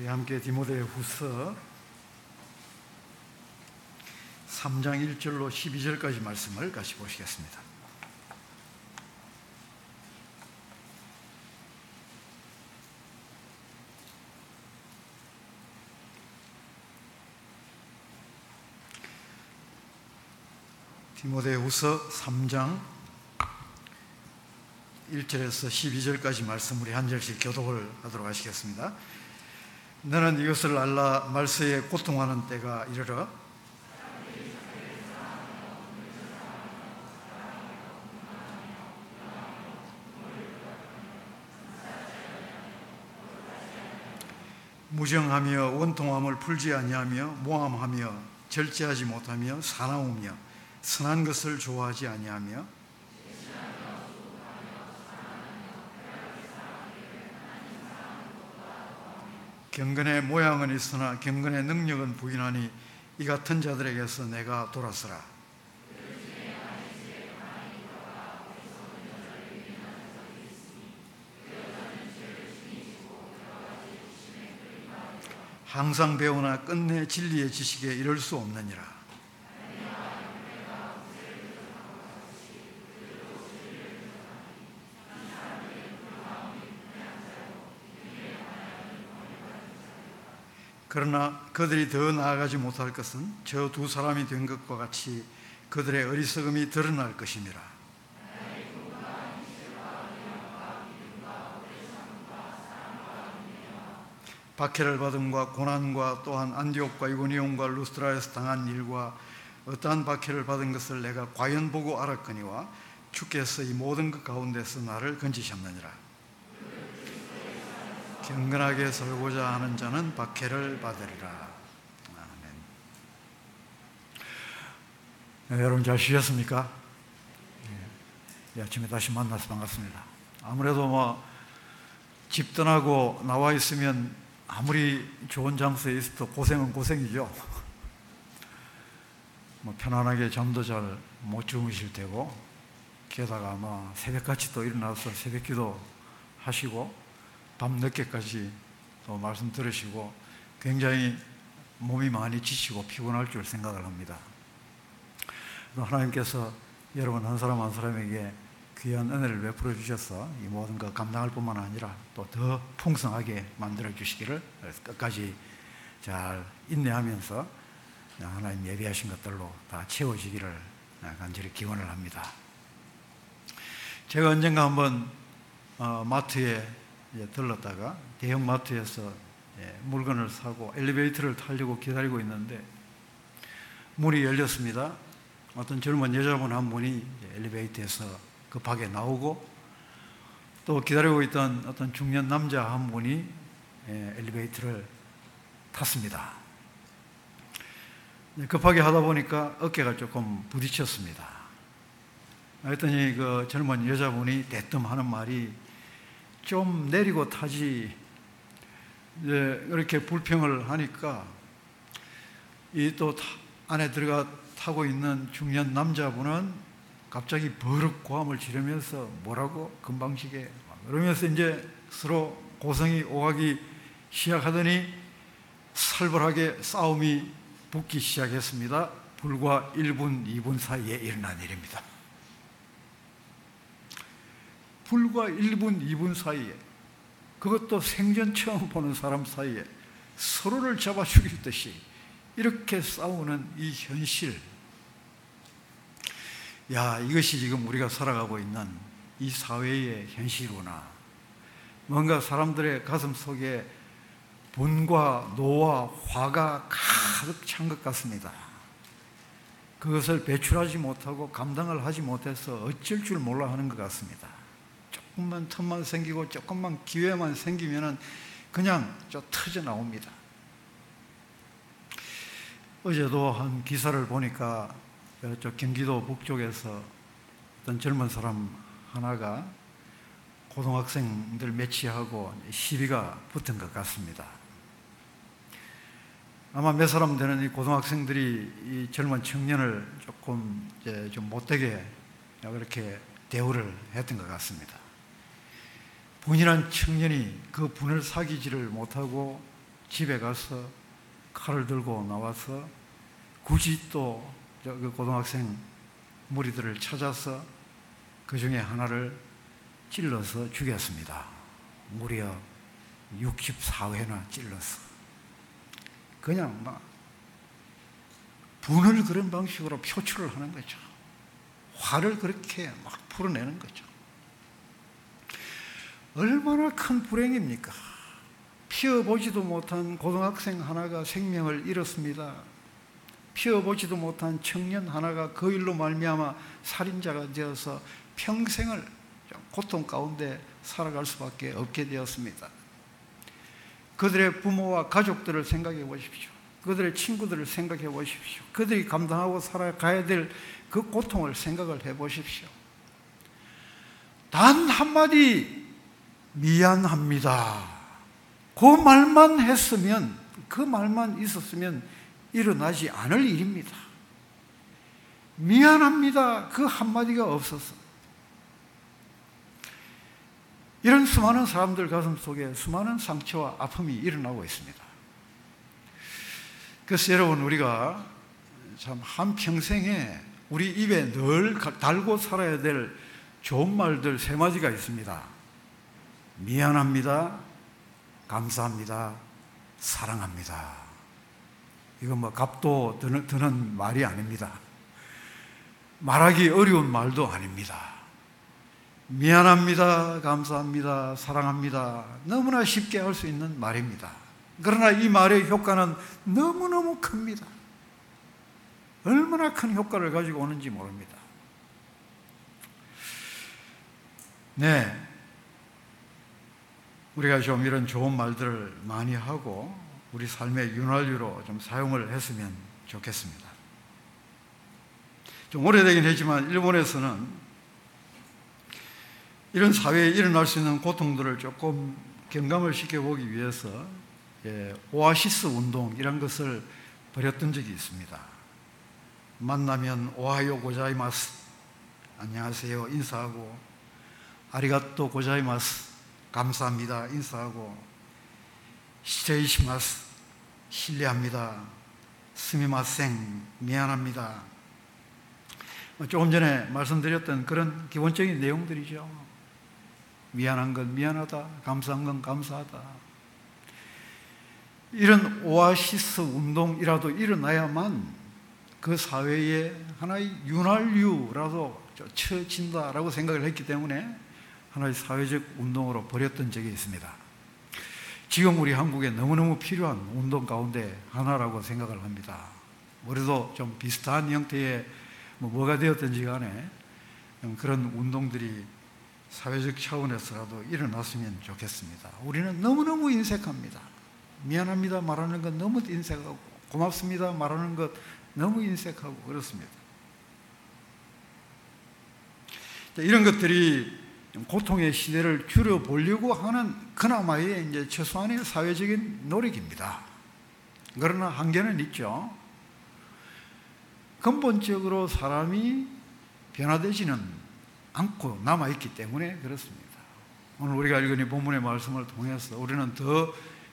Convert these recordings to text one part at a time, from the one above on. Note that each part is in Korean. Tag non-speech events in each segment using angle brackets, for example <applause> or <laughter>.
우리 함께 디모데 후서 3장 1절로 12절까지 말씀을 같이 보시겠습니다. 디모데 후서 3장 1절에서 12절까지 말씀 우리 한 절씩 교독을 하도록 하시겠습니다. 너는 이것을 알라 말세에 고통하는 때가 이르러? 무정하며 원통함을 풀지 아니하며 모함하며 절제하지 못하며 사나우며 선한 것을 좋아하지 아니하며 경건의 모양은 있으나 경건의 능력은 부인하니 이 같은 자들에게서 내가 돌아서라. 항상 배우나 끝내 진리의 지식에 이를 수 없느니라. 그러나 그들이 더 나아가지 못할 것은 저 두 사람이 된 것과 같이 그들의 어리석음이 드러날 것임이라. 박해를 받음과 고난과 또한 안디옥과 이고니온과 루스트라에서 당한 일과 어떠한 박해를 받은 것을 내가 과연 보고 알았거니와 주께서 이 모든 것 가운데서 나를 건지셨느니라. 경건하게 살고자 하는 자는 박해를 받으리라. 아멘. 네, 여러분 잘 쉬셨습니까? 네, 아침에 다시 만나서 반갑습니다. 아무래도 뭐 집 떠나고 나와 있으면 아무리 좋은 장소에 있어도 고생은 고생이죠. <laughs> 뭐 편안하게 잠도 잘 못 주무실 테고 게다가 아마 새벽같이 또 일어나서 새벽기도 하시고 밤 늦게까지 또 말씀 들으시고 굉장히 몸이 많이 지치고 피곤할 줄 생각을 합니다. 하나님께서 여러분 한 사람 한 사람에게 귀한 은혜를 베풀어 주셔서 이 모든 것 감당할 뿐만 아니라 또 더 풍성하게 만들어 주시기를 끝까지 잘 인내하면서 하나님 예비하신 것들로 다 채워지기를 간절히 기원을 합니다. 제가 언젠가 한번 어, 마트에 들렀다가 대형 마트에서 물건을 사고 엘리베이터를 타려고 기다리고 있는데 문이 열렸습니다. 어떤 젊은 여자분 한 분이 엘리베이터에서 급하게 나오고 또 기다리고 있던 어떤 중년 남자 한 분이 엘리베이터를 탔습니다. 급하게 하다 보니까 어깨가 조금 부딪혔습니다. 그랬더니 그 젊은 여자분이 대뜸 하는 말이 좀 내리고 타지 이제 이렇게 불평을 하니까 이 또 안에 들어가 타고 있는 중년 남자분은 갑자기 버럭 고함을 지르면서 뭐라고 금방시게 그러면서 이제 서로 고성이 오가기 시작하더니 살벌하게 싸움이 붙기 시작했습니다. 불과 1분, 2분 사이에 일어난 일입니다. 불과 1분, 2분 사이에 그것도 생전 처음 보는 사람 사이에 서로를 잡아 죽일 듯이 이렇게 싸우는 이 현실. 야, 이것이 지금 우리가 살아가고 있는 이 사회의 현실이구나. 뭔가 사람들의 가슴 속에 분과 노와 화가 가득 찬 것 같습니다. 그것을 배출하지 못하고 감당을 하지 못해서 어쩔 줄 몰라 하는 것 같습니다. 조금만 틈만 생기고 조금만 기회만 생기면은 그냥 저 터져 나옵니다. 어제도 한 기사를 보니까 저 경기도 북쪽에서 어떤 젊은 사람 하나가 고등학생들 매치하고 시비가 붙은 것 같습니다. 아마 몇 사람 되는 이 고등학생들이 이 젊은 청년을 조금 이제 좀 못되게 그렇게 대우를 했던 것 같습니다. 분이란 청년이 그 분을 사귀지를 못하고 집에 가서 칼을 들고 나와서 굳이 또 그 고등학생 무리들을 찾아서 그 중에 하나를 찔러서 죽였습니다. 무려 64회나 찔러서. 그냥 막 분을 그런 방식으로 표출을 하는 거죠. 화를 그렇게 막 풀어내는 거죠. 얼마나 큰 불행입니까? 피어보지도 못한 고등학생 하나가 생명을 잃었습니다. 피어보지도 못한 청년 하나가 그 일로 말미암아 살인자가 되어서 평생을 고통 가운데 살아갈 수밖에 없게 되었습니다. 그들의 부모와 가족들을 생각해 보십시오. 그들의 친구들을 생각해 보십시오. 그들이 감당하고 살아가야 될 그 고통을 생각을 해 보십시오. 단 한마디 미안합니다. 그 말만 했으면, 그 말만 있었으면 일어나지 않을 일입니다. 미안합니다. 그 한마디가 없어서. 이런 수많은 사람들 가슴 속에 수많은 상처와 아픔이 일어나고 있습니다. 그래서 여러분 우리가 참 한평생에 우리 입에 늘 달고 살아야 될 좋은 말들 세 마디가 있습니다. 미안합니다. 감사합니다. 사랑합니다. 이건 뭐 값도 드는, 드는 말이 아닙니다. 말하기 어려운 말도 아닙니다. 미안합니다. 감사합니다. 사랑합니다. 너무나 쉽게 할 수 있는 말입니다. 그러나 이 말의 효과는 너무너무 큽니다. 얼마나 큰 효과를 가지고 오는지 모릅니다. 네. 우리가 좀 이런 좋은 말들을 많이 하고 우리 삶의 윤활유로 좀 사용을 했으면 좋겠습니다. 좀 오래되긴 했지만 일본에서는 이런 사회에 일어날 수 있는 고통들을 조금 경감을 시켜보기 위해서 예, 오아시스 운동 이런 것을 벌였던 적이 있습니다. 만나면 오하요 고자이마스 안녕하세요 인사하고 아리가또 고자이마스 감사합니다. 인사하고 시레이시마스 실례합니다. 스미마생 미안합니다. 조금 전에 말씀드렸던 그런 기본적인 내용들이죠. 미안한 건 미안하다 감사한 건 감사하다. 이런 오아시스 운동이라도 일어나야만 그 사회에 하나의 윤활유라도 쳐진다라고 생각을 했기 때문에 하나의 사회적 운동으로 벌였던 적이 있습니다. 지금 우리 한국에 너무너무 필요한 운동 가운데 하나라고 생각을 합니다. 우리도 좀 비슷한 형태의 뭐 뭐가 되었든지 간에 그런 운동들이 사회적 차원에서라도 일어났으면 좋겠습니다. 우리는 너무너무 인색합니다. 미안합니다 말하는 것 너무 인색하고 고맙습니다 말하는 것 너무 인색하고 그렇습니다. 이런 것들이 고통의 시대를 줄여보려고 하는 그나마의 이제 최소한의 사회적인 노력입니다. 그러나 한계는 있죠. 근본적으로 사람이 변화되지는 않고 남아있기 때문에 그렇습니다. 오늘 우리가 읽은 이 본문의 말씀을 통해서 우리는 더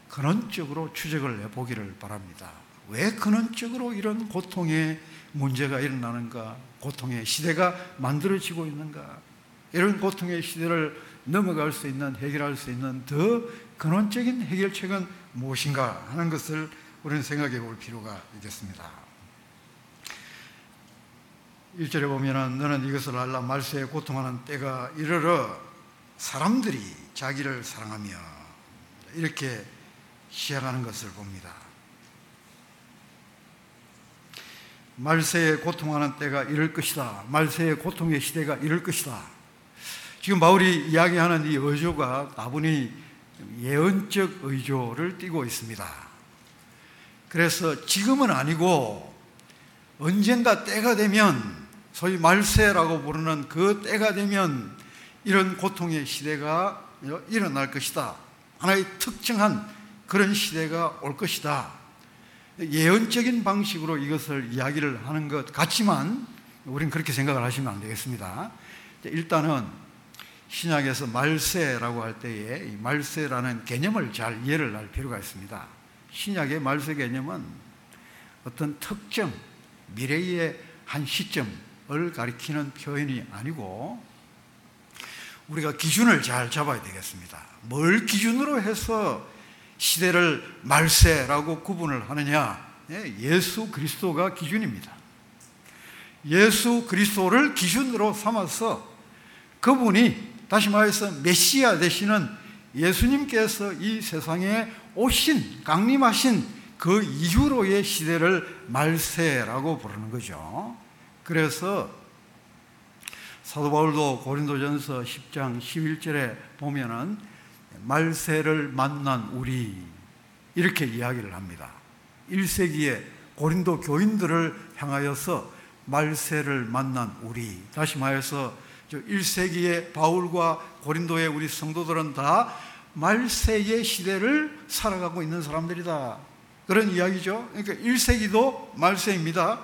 근원적으로 추적을 해보기를 바랍니다. 왜 근원적으로 이런 고통의 문제가 일어나는가? 고통의 시대가 만들어지고 있는가? 이런 고통의 시대를 넘어갈 수 있는, 해결할 수 있는 더 근원적인 해결책은 무엇인가 하는 것을 우리는 생각해 볼 필요가 있겠습니다. 1절에 보면 너는 이것을 알라 말세에 고통하는 때가 이르러 사람들이 자기를 사랑하며 이렇게 시작하는 것을 봅니다. 말세에 고통하는 때가 이럴 것이다. 말세의 고통의 시대가 이럴 것이다. 지금 바울이 이야기하는 이 의조가 다분히 예언적 의조를 띠고 있습니다. 그래서 지금은 아니고 언젠가 때가 되면 소위 말세라고 부르는 그 때가 되면 이런 고통의 시대가 일어날 것이다. 하나의 특정한 그런 시대가 올 것이다. 예언적인 방식으로 이것을 이야기를 하는 것 같지만 우리는 그렇게 생각을 하시면 안 되겠습니다. 일단은 신약에서 말세라고 할 때에 말세라는 개념을 잘 이해를 할 필요가 있습니다. 신약의 말세 개념은 어떤 특정 미래의 한 시점을 가리키는 표현이 아니고 우리가 기준을 잘 잡아야 되겠습니다. 뭘 기준으로 해서 시대를 말세라고 구분을 하느냐? 예, 예수 그리스도가 기준입니다. 예수 그리스도를 기준으로 삼아서 그분이 다시 말해서 메시아 되시는 예수님께서 이 세상에 오신 강림하신 그 이후로의 시대를 말세라고 부르는 거죠. 그래서 사도 바울도 고린도전서 10장 11절에 보면은 말세를 만난 우리 이렇게 이야기를 합니다. 1세기에 고린도 교인들을 향하여서 말세를 만난 우리 다시 말해서 1세기에 바울과 고린도의 우리 성도들은 다 말세의 시대를 살아가고 있는 사람들이다. 그런 이야기죠. 그러니까 1세기도 말세입니다.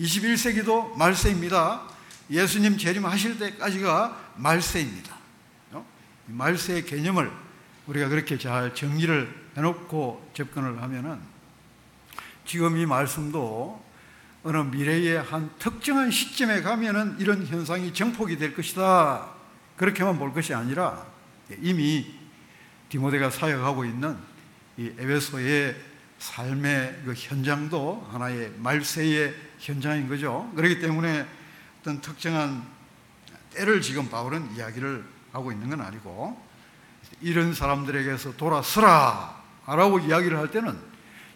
21세기도 말세입니다. 예수님 재림하실 때까지가 말세입니다. 어? 말세의 개념을 우리가 그렇게 잘 정리를 해놓고 접근을 하면은 지금 이 말씀도 어느 미래의 한 특정한 시점에 가면은 이런 현상이 정폭이 될 것이다. 그렇게만 볼 것이 아니라 이미 디모데가 사역하고 있는 이 에베소의 삶의 그 현장도 하나의 말세의 현장인 거죠. 그렇기 때문에 어떤 특정한 때를 지금 바울은 이야기를 하고 있는 건 아니고 이런 사람들에게서 돌아서라 라고 이야기를 할 때는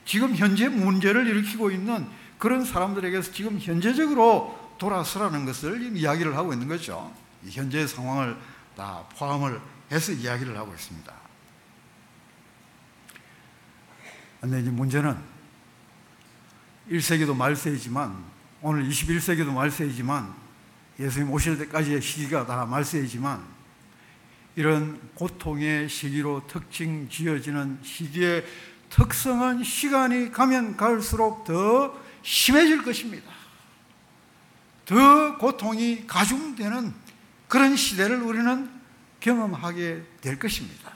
지금 현재 문제를 일으키고 있는 그런 사람들에게서 지금 현재적으로 돌아서라는 것을 이야기를 하고 있는 거죠. 현재 상황을 다 포함을 해서 이야기를 하고 있습니다. 근데 이제 문제는 1세기도 말세이지만 오늘 21세기도 말세이지만 예수님 오실 때까지의 시기가 다 말세이지만 이런 고통의 시기로 특징 지어지는 시기의 특성은 시간이 가면 갈수록 더 심해질 것입니다. 더 고통이 가중되는 그런 시대를 우리는 경험하게 될 것입니다.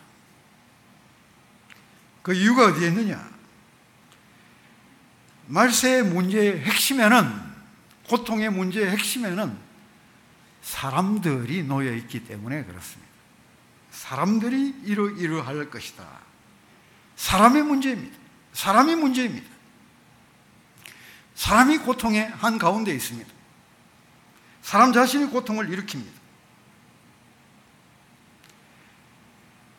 그 이유가 어디에 있느냐? 말세의 문제의 핵심에는 고통의 문제의 핵심에는 사람들이 놓여 있기 때문에 그렇습니다. 사람들이 이러이러할 것이다. 사람의 문제입니다. 사람이 문제입니다. 사람이 고통의 한 가운데 있습니다. 사람 자신이 고통을 일으킵니다.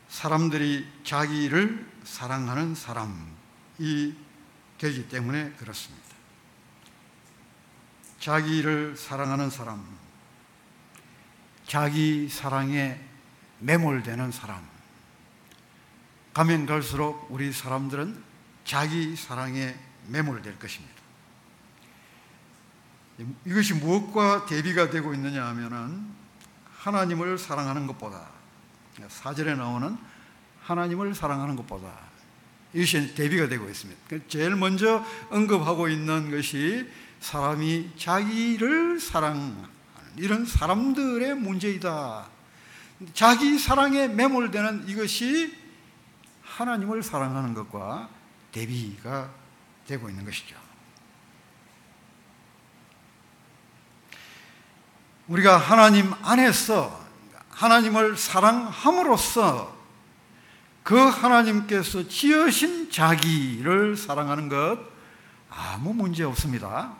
사람들이 자기를 사랑하는 사람이 되기 때문에 그렇습니다. 자기를 사랑하는 사람, 자기 사랑에 매몰되는 사람, 가면 갈수록 우리 사람들은 자기 사랑에 매몰될 것입니다. 이것이 무엇과 대비가 되고 있느냐 하면은 하나님을 사랑하는 것보다 사절에 나오는 하나님을 사랑하는 것보다 이것이 대비가 되고 있습니다. 제일 먼저 언급하고 있는 것이 사람이 자기를 사랑하는 이런 사람들의 문제이다. 자기 사랑에 매몰되는 이것이 하나님을 사랑하는 것과 대비가 되고 있는 것이죠. 우리가 하나님 안에서 하나님을 사랑함으로써 그 하나님께서 지으신 자기를 사랑하는 것 아무 문제 없습니다.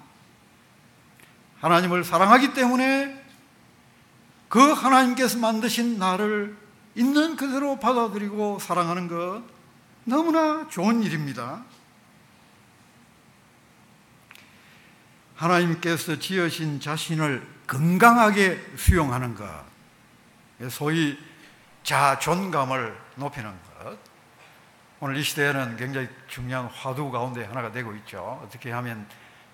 하나님을 사랑하기 때문에 그 하나님께서 만드신 나를 있는 그대로 받아들이고 사랑하는 것 너무나 좋은 일입니다. 하나님께서 지으신 자신을 건강하게 수용하는 것, 소위 자존감을 높이는 것. 오늘 이 시대에는 굉장히 중요한 화두 가운데 하나가 되고 있죠. 어떻게 하면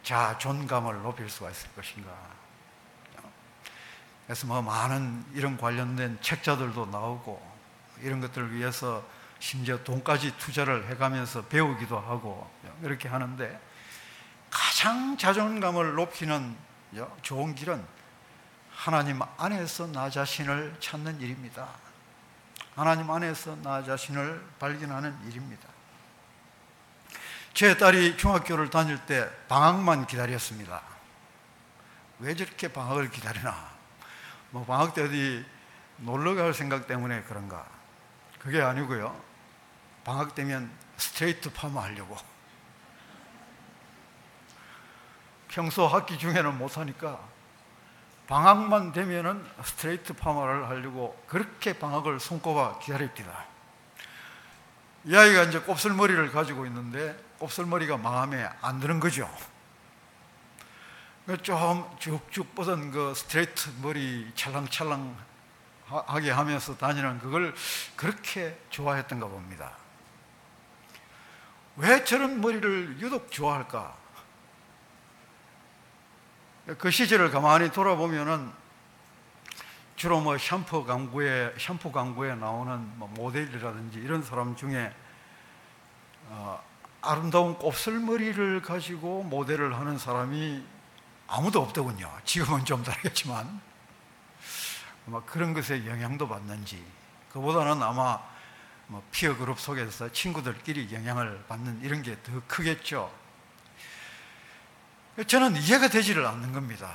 자존감을 높일 수가 있을 것인가. 그래서 뭐 많은 이런 관련된 책자들도 나오고 이런 것들을 위해서 심지어 돈까지 투자를 해가면서 배우기도 하고 이렇게 하는데 가장 자존감을 높이는 좋은 길은 하나님 안에서 나 자신을 찾는 일입니다. 하나님 안에서 나 자신을 발견하는 일입니다. 제 딸이 중학교를 다닐 때 방학만 기다렸습니다. 왜 저렇게 방학을 기다리나? 뭐 방학 때 어디 놀러 갈 생각 때문에 그런가? 그게 아니고요. 방학 되면 스트레이트 파마 하려고. 평소 학기 중에는 못하니까 방학만 되면은 스트레이트 파마를 하려고 그렇게 방학을 손꼽아 기다립니다. 이 아이가 이제 곱슬머리를 가지고 있는데 곱슬머리가 마음에 안 드는 거죠. 그좀 쭉쭉 뻗은 그 스트레이트 머리 찰랑찰랑 하게 하면서 다니는 그걸 그렇게 좋아했던가 봅니다. 왜 저런 머리를 유독 좋아할까? 그 시절을 가만히 돌아보면은 주로 뭐 샴푸 광고에 샴푸 광고에 나오는 뭐 모델이라든지 이런 사람 중에 어, 아름다운 곱슬머리를 가지고 모델을 하는 사람이 아무도 없더군요. 지금은 좀 다르겠지만 아마 그런 것에 영향도 받는지 그보다는 아마 뭐 피어 그룹 속에서 친구들끼리 영향을 받는 이런 게 더 크겠죠. 저는 이해가 되지를 않는 겁니다.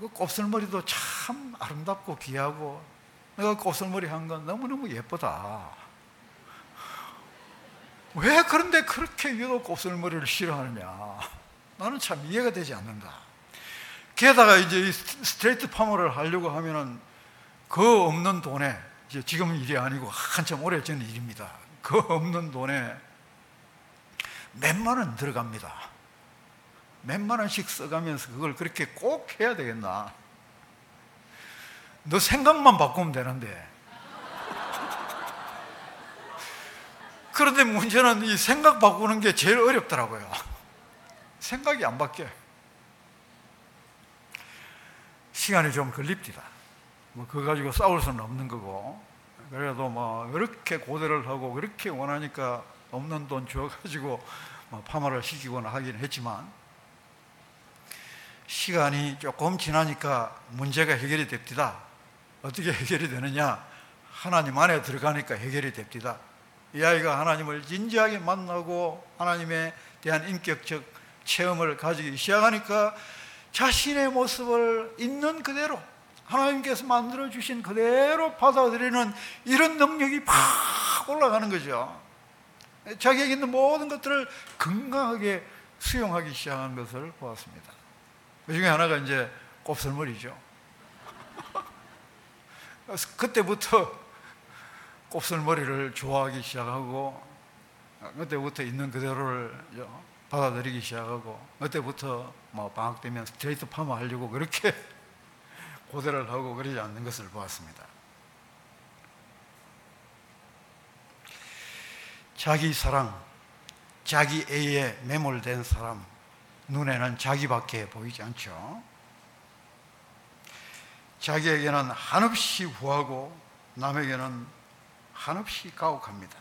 그 곱슬머리도 참 아름답고 귀하고 내가 곱슬머리 한 건 너무너무 예쁘다. 왜 그런데 그렇게 유독 곱슬머리를 싫어하느냐? 나는 참 이해가 되지 않는다. 게다가 이제 스트레이트 파머를 하려고 하면은 그 없는 돈에 이제 지금 일이 아니고 한참 오래 전 일입니다. 그 없는 돈에 몇만 원 들어갑니다. 몇만 원씩 써가면서 그걸 그렇게 꼭 해야 되겠나? 너 생각만 바꾸면 되는데. <laughs> 그런데 문제는 이 생각 바꾸는 게 제일 어렵더라고요. 생각이 안 바뀌어요. 시간이 좀 걸립니다. 뭐 그거 가지고 싸울 수는 없는 거고 그래도 뭐 그렇게 고대를 하고 그렇게 원하니까 없는 돈 줘가지고 뭐 파마를 시키거나 하긴 했지만 시간이 조금 지나니까 문제가 해결이 됩니다. 어떻게 해결이 되느냐? 하나님 안에 들어가니까 해결이 됩니다. 이 아이가 하나님을 진지하게 만나고 하나님에 대한 인격적 체험을 가지기 시작하니까 자신의 모습을 있는 그대로 하나님께서 만들어 주신 그대로 받아들이는 이런 능력이 팍 올라가는 거죠. 자기에게 있는 모든 것들을 건강하게 수용하기 시작한 것을 보았습니다. 그 중에 하나가 이제 곱슬머리죠. 그때부터 곱슬머리를 좋아하기 시작하고 그때부터 있는 그대로를 받아들이기 시작하고 그때부터 뭐 방학 되면 스트레이트 파마 하려고 그렇게 <laughs> 고대를 하고 그러지 않는 것을 보았습니다. 자기 사랑, 자기 애에 매몰된 사람, 눈에는 자기밖에 보이지 않죠. 자기에게는 한없이 후하고 남에게는 한없이 가혹합니다.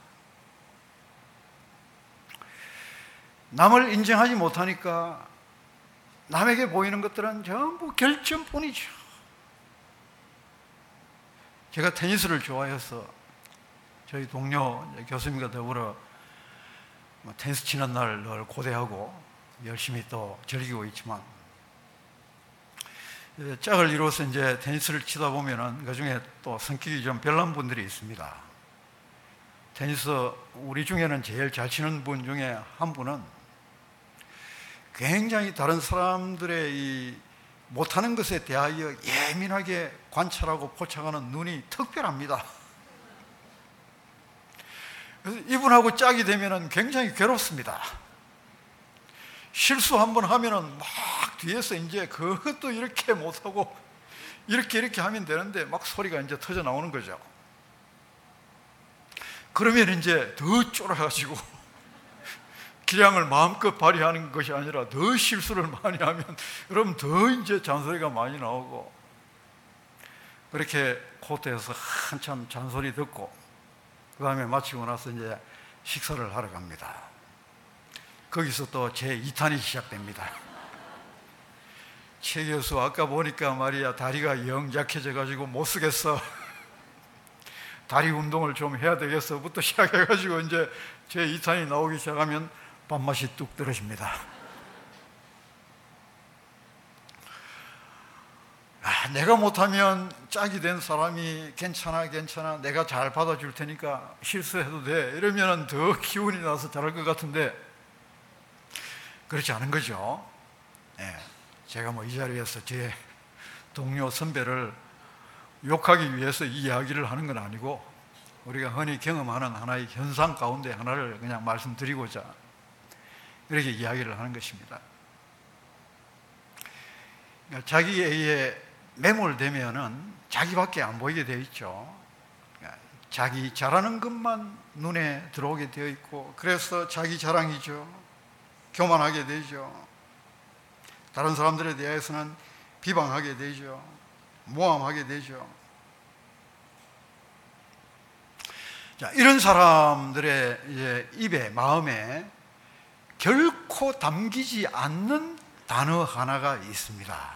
남을 인정하지 못하니까 남에게 보이는 것들은 전부 결점뿐이죠. 제가 테니스를 좋아해서 저희 동료 교수님과 더불어 뭐 테니스 치는 날 늘 고대하고 열심히 또 즐기고 있지만 짝을 이루어서 이제 테니스를 치다 보면은 그 중에 또 성격이 좀 별난 분들이 있습니다. 테니스 우리 중에는 제일 잘 치는 분 중에 한 분은 굉장히 다른 사람들의 이 못하는 것에 대하여 예민하게 관찰하고 포착하는 눈이 특별합니다. 그래서 이분하고 짝이 되면 굉장히 괴롭습니다. 실수 한 번 하면은 막 뒤에서 이제 <laughs> 그것도 이렇게 못하고 이렇게 이렇게 하면 되는데 막 소리가 이제 터져 나오는 거죠. 그러면 이제 더 쫄아가지고 <laughs> 기량을 마음껏 발휘하는 것이 아니라 더 실수를 많이 하면 그럼 더 이제 잔소리가 많이 나오고 그렇게 코트에서 한참 잔소리 듣고 그 다음에 마치고 나서 이제 식사를 하러 갑니다. 거기서 또 제 2탄이 시작됩니다. <laughs> 최 교수 아까 보니까 말이야 다리가 영 약해져 가지고 못 쓰겠어. <laughs> 다리 운동을 좀 해야 되겠어부터 <laughs> 시작해 가지고 이제 제 2탄이 나오기 시작하면 밥맛이 뚝 떨어집니다. 아, 내가 못하면 짝이 된 사람이 괜찮아, 괜찮아. 내가 잘 받아줄 테니까 실수해도 돼. 이러면 더 기운이 나서 잘할 것 같은데, 그렇지 않은 거죠. 네. 제가 뭐 이 자리에서 제 동료 선배를 욕하기 위해서 이 이야기를 하는 건 아니고, 우리가 흔히 경험하는 하나의 현상 가운데 하나를 그냥 말씀드리고자 이렇게 이야기를 하는 것입니다. 그러니까 자기에 매몰되면은 자기밖에 안 보이게 되어 있죠. 그러니까 자기 잘하는 것만 눈에 들어오게 되어 있고, 그래서 자기 자랑이죠. 교만하게 되죠. 다른 사람들에 대해서는 비방하게 되죠. 모함하게 되죠. 자, 이런 사람들의 입에, 마음에 결코 담기지 않는 단어 하나가 있습니다.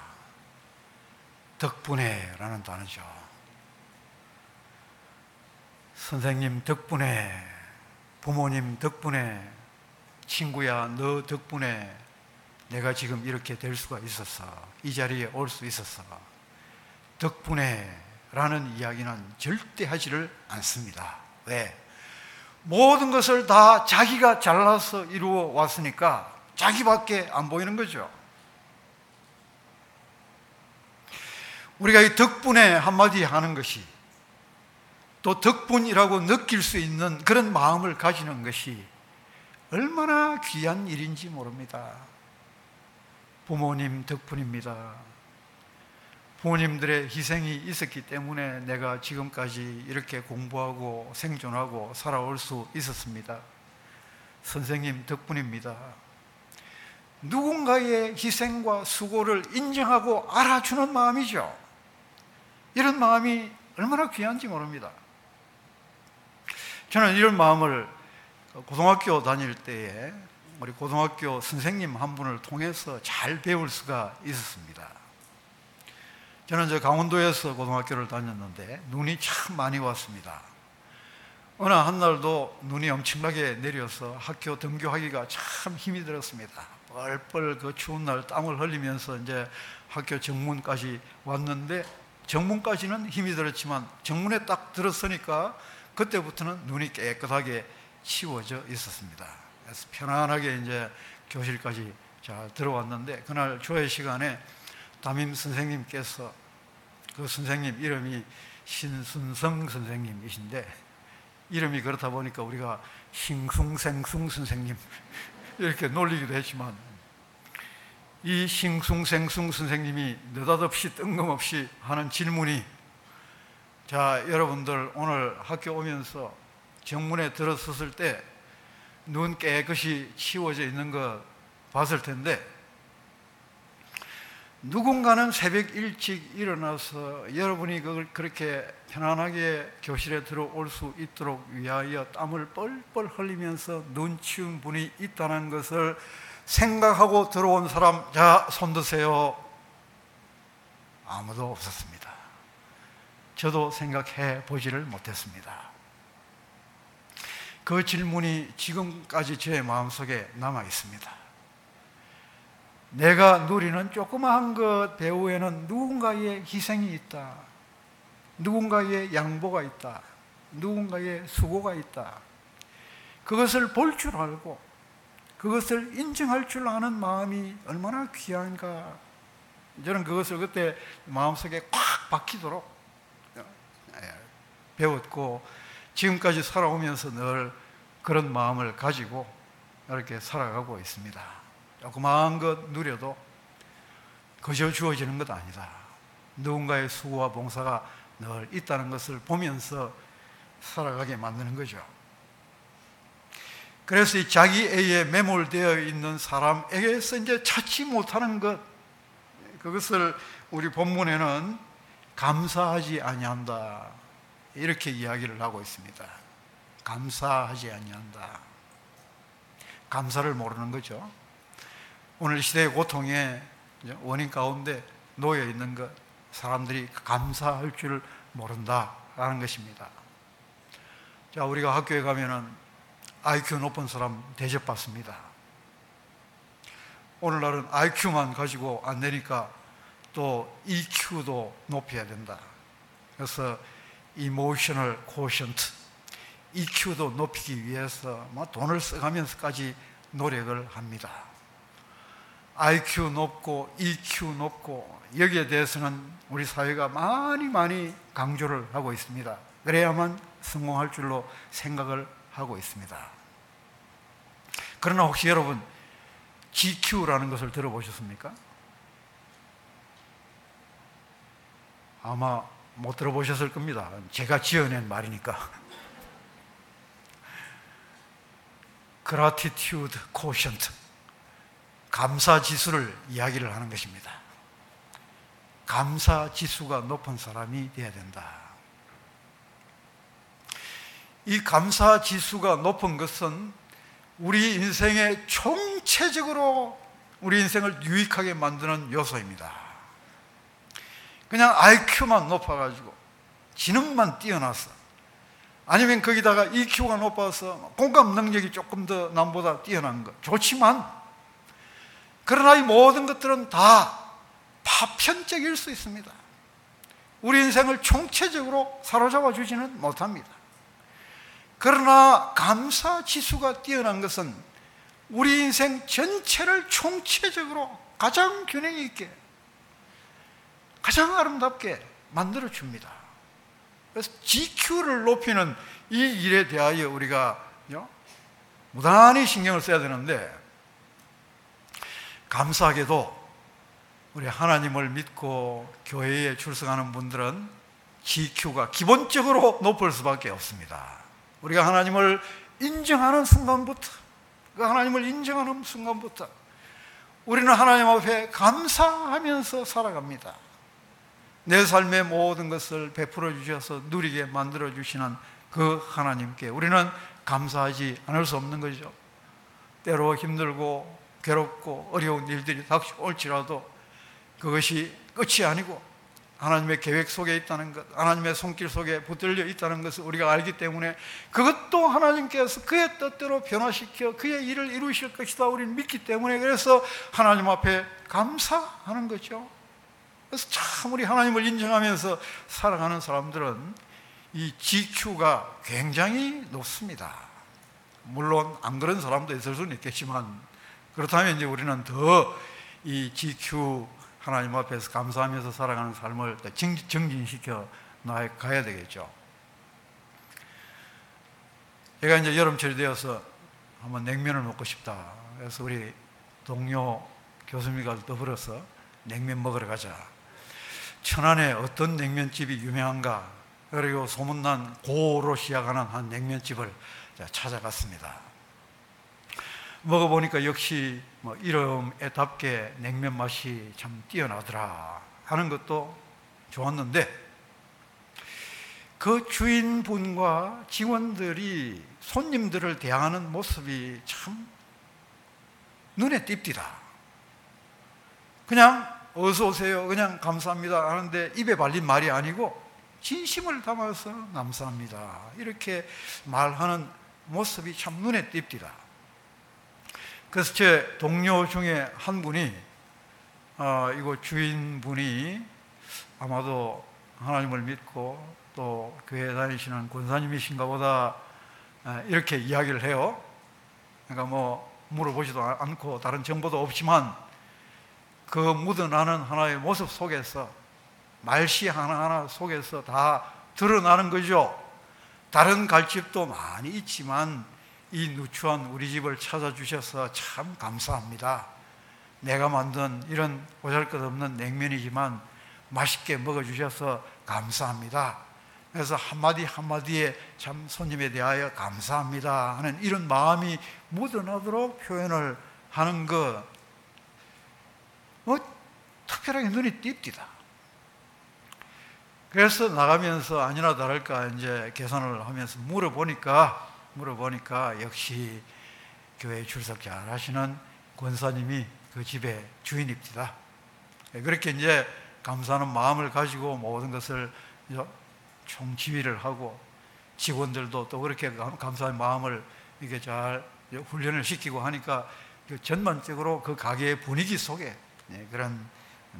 덕분에 라는 단어죠. 선생님 덕분에, 부모님 덕분에, 친구야 너 덕분에 내가 지금 이렇게 될 수가 있었어. 이 자리에 올 수 있었어. 덕분에 라는 이야기는 절대 하지를 않습니다. 왜? 모든 것을 다 자기가 잘라서 이루어 왔으니까 자기밖에 안 보이는 거죠. 우리가 이 덕분에 한마디 하는 것이 또 덕분이라고 느낄 수 있는 그런 마음을 가지는 것이 얼마나 귀한 일인지 모릅니다. 부모님 덕분입니다. 부모님들의 희생이 있었기 때문에 내가 지금까지 이렇게 공부하고 생존하고 살아올 수 있었습니다. 선생님 덕분입니다. 누군가의 희생과 수고를 인정하고 알아주는 마음이죠. 이런 마음이 얼마나 귀한지 모릅니다. 저는 이런 마음을 고등학교 다닐 때에 우리 고등학교 선생님 한 분을 통해서 잘 배울 수가 있었습니다. 저는 저 강원도에서 고등학교를 다녔는데 눈이 참 많이 왔습니다. 어느 한 날도 눈이 엄청나게 내려서 학교 등교하기가 참 힘이 들었습니다. 뻘뻘 그 추운 날 땀을 흘리면서 이제 학교 정문까지 왔는데 정문까지는 힘이 들었지만 정문에 딱 들었으니까 그때부터는 눈이 깨끗하게 치워져 있었습니다. 그래서 편안하게 이제 교실까지 잘 들어왔는데 그날 조회 시간에 담임 선생님께서 그 선생님 이름이 신순성 선생님이신데 이름이 그렇다 보니까 우리가 싱숭생숭 선생님 <laughs> 이렇게 놀리기도 했지만 이 싱숭생숭 선생님이 느닷없이 뜬금없이 하는 질문이 자 여러분들 오늘 학교 오면서 정문에 들어섰을 때 눈 깨끗이 치워져 있는 거 봤을 텐데 누군가는 새벽 일찍 일어나서 여러분이 그걸 그렇게 편안하게 교실에 들어올 수 있도록 위하여 땀을 뻘뻘 흘리면서 눈 치운 분이 있다는 것을 생각하고 들어온 사람, 자, 손 드세요. 아무도 없었습니다. 저도 생각해 보지를 못했습니다. 그 질문이 지금까지 제 마음속에 남아 있습니다. 내가 누리는 조그마한 것 배후에는 누군가의 희생이 있다. 누군가의 양보가 있다. 누군가의 수고가 있다. 그것을 볼 줄 알고 그것을 인정할 줄 아는 마음이 얼마나 귀한가. 저는 그것을 그때 마음속에 꽉 박히도록 예, 배웠고 지금까지 살아오면서 늘 그런 마음을 가지고 이렇게 살아가고 있습니다. 조그마한 것 누려도 그저 주어지는 것 아니다. 누군가의 수고와 봉사가 늘 있다는 것을 보면서 살아가게 만드는 거죠. 그래서 이 자기애에 매몰되어 있는 사람에게서 이제 찾지 못하는 것, 그것을 우리 본문에는 감사하지 아니한다. 이렇게 이야기를 하고 있습니다. 감사하지 아니한다. 감사를 모르는 거죠. 오늘 시대의 고통의 원인 가운데 놓여 있는 것, 사람들이 감사할 줄 모른다라는 것입니다. 자, 우리가 학교에 가면은 IQ 높은 사람 대접받습니다. 오늘날은 IQ만 가지고 안 되니까 또 EQ도 높여야 된다. 그래서 Emotional Quotient, EQ도 높이기 위해서 뭐 돈을 써가면서까지 노력을 합니다. IQ 높고 EQ 높고 여기에 대해서는 우리 사회가 많이 많이 강조를 하고 있습니다. 그래야만 성공할 줄로 생각을 하고 있습니다. 그러나 혹시 여러분 GQ라는 것을 들어보셨습니까? 아마 못 들어보셨을 겁니다. 제가 지어낸 말이니까. Gratitude Quotient. 감사 지수를 이야기를 하는 것입니다. 감사 지수가 높은 사람이 되어야 된다. 이 감사 지수가 높은 것은 우리 인생의 총체적으로 우리 인생을 유익하게 만드는 요소입니다. 그냥 IQ만 높아가지고 지능만 뛰어나서 아니면 거기다가 EQ가 높아서 공감 능력이 조금 더 남보다 뛰어난 것 좋지만 그러나 이 모든 것들은 다 파편적일 수 있습니다. 우리 인생을 총체적으로 사로잡아 주지는 못합니다. 그러나 감사 지수가 뛰어난 것은 우리 인생 전체를 총체적으로 가장 균형 있게 가장 아름답게 만들어 줍니다. 그래서 GQ를 높이는 이 일에 대하여 우리가 무단히 신경을 써야 되는데 감사하게도 우리 하나님을 믿고 교회에 출석하는 분들은 GQ가 기본적으로 높을 수밖에 없습니다. 우리가 하나님을 인정하는 순간부터 그 하나님을 인정하는 순간부터 우리는 하나님 앞에 감사하면서 살아갑니다. 내 삶의 모든 것을 베풀어 주셔서 누리게 만들어 주시는 그 하나님께 우리는 감사하지 않을 수 없는 거죠. 때로 힘들고 괴롭고 어려운 일들이 닥쳐올지라도 그것이 끝이 아니고 하나님의 계획 속에 있다는 것, 하나님의 손길 속에 붙들려 있다는 것을 우리가 알기 때문에 그것도 하나님께서 그의 뜻대로 변화시켜 그의 일을 이루실 것이다. 우리는 믿기 때문에 그래서 하나님 앞에 감사하는 거죠. 그래서 참 우리 하나님을 인정하면서 살아가는 사람들은 이 GQ가 굉장히 높습니다. 물론 안 그런 사람도 있을 수는 있겠지만 그렇다면 이제 우리는 더 이 GQ 하나님 앞에서 감사하면서 살아가는 삶을 정진시켜 나가야 되겠죠. 제가 이제 여름철이 되어서 한번 냉면을 먹고 싶다. 그래서 우리 동료 교수님과 더불어서 냉면 먹으러 가자. 천안에 어떤 냉면집이 유명한가? 그리고 소문난 고로 시작하는 한 냉면집을 찾아갔습니다. 먹어보니까 역시 뭐 이름에답게 냉면 맛이 참 뛰어나더라 하는 것도 좋았는데 그 주인분과 직원들이 손님들을 대하는 모습이 참 눈에 띕디다. 그냥 어서 오세요. 그냥 감사합니다 하는데 입에 발린 말이 아니고 진심을 담아서 감사합니다. 이렇게 말하는 모습이 참 눈에 띕디다. 그래서 제 동료 중에 한 분이 어, 이거 주인분이 아마도 하나님을 믿고 또 교회 다니시는 권사님이신가 보다 어, 이렇게 이야기를 해요. 그러니까 뭐 물어보지도 않고 다른 정보도 없지만 그 묻어나는 하나의 모습 속에서 말씨 하나하나 속에서 다 드러나는 거죠. 다른 갈집도 많이 있지만 이 누추한 우리 집을 찾아주셔서 참 감사합니다. 내가 만든 이런 보잘것없는 냉면이지만 맛있게 먹어주셔서 감사합니다. 그래서 한마디 한마디에 참 손님에 대하여 감사합니다 하는 이런 마음이 묻어나도록 표현을 하는 것, 뭐, 특별하게 눈이 띕디다. 그래서 나가면서 아니나 다를까 이제 계산을 하면서 물어보니까 물어보니까 역시 교회 출석 잘 하시는 권사님이 그 집의 주인입니다. 예, 그렇게 이제 감사하는 마음을 가지고 모든 것을 총지휘를 하고 직원들도 또 그렇게 감사의 마음을 이게 잘 훈련을 시키고 하니까 그 전반적으로 그 가게의 분위기 속에 예, 그런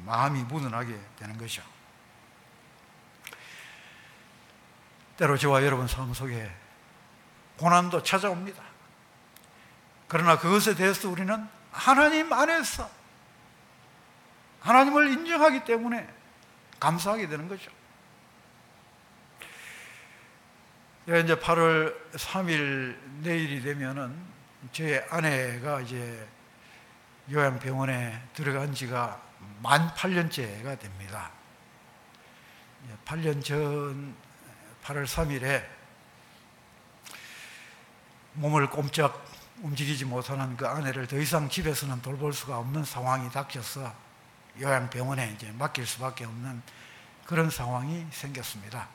마음이 묻어나게 되는 것이죠. 때로 저와 여러분 삶 속에 고난도 찾아옵니다. 그러나 그것에 대해서 우리는 하나님 안에서 하나님을 인정하기 때문에 감사하게 되는 거죠. 이제 8월 3일 내일이 되면은 제 아내가 이제 요양병원에 들어간 지가 만 8년째가 됩니다. 8년 전 8월 3일에 몸을 꼼짝 움직이지 못하는 그 아내를 더 이상 집에서는 돌볼 수가 없는 상황이 닥쳐서 요양병원에 이제 맡길 수밖에 없는 그런 상황이 생겼습니다.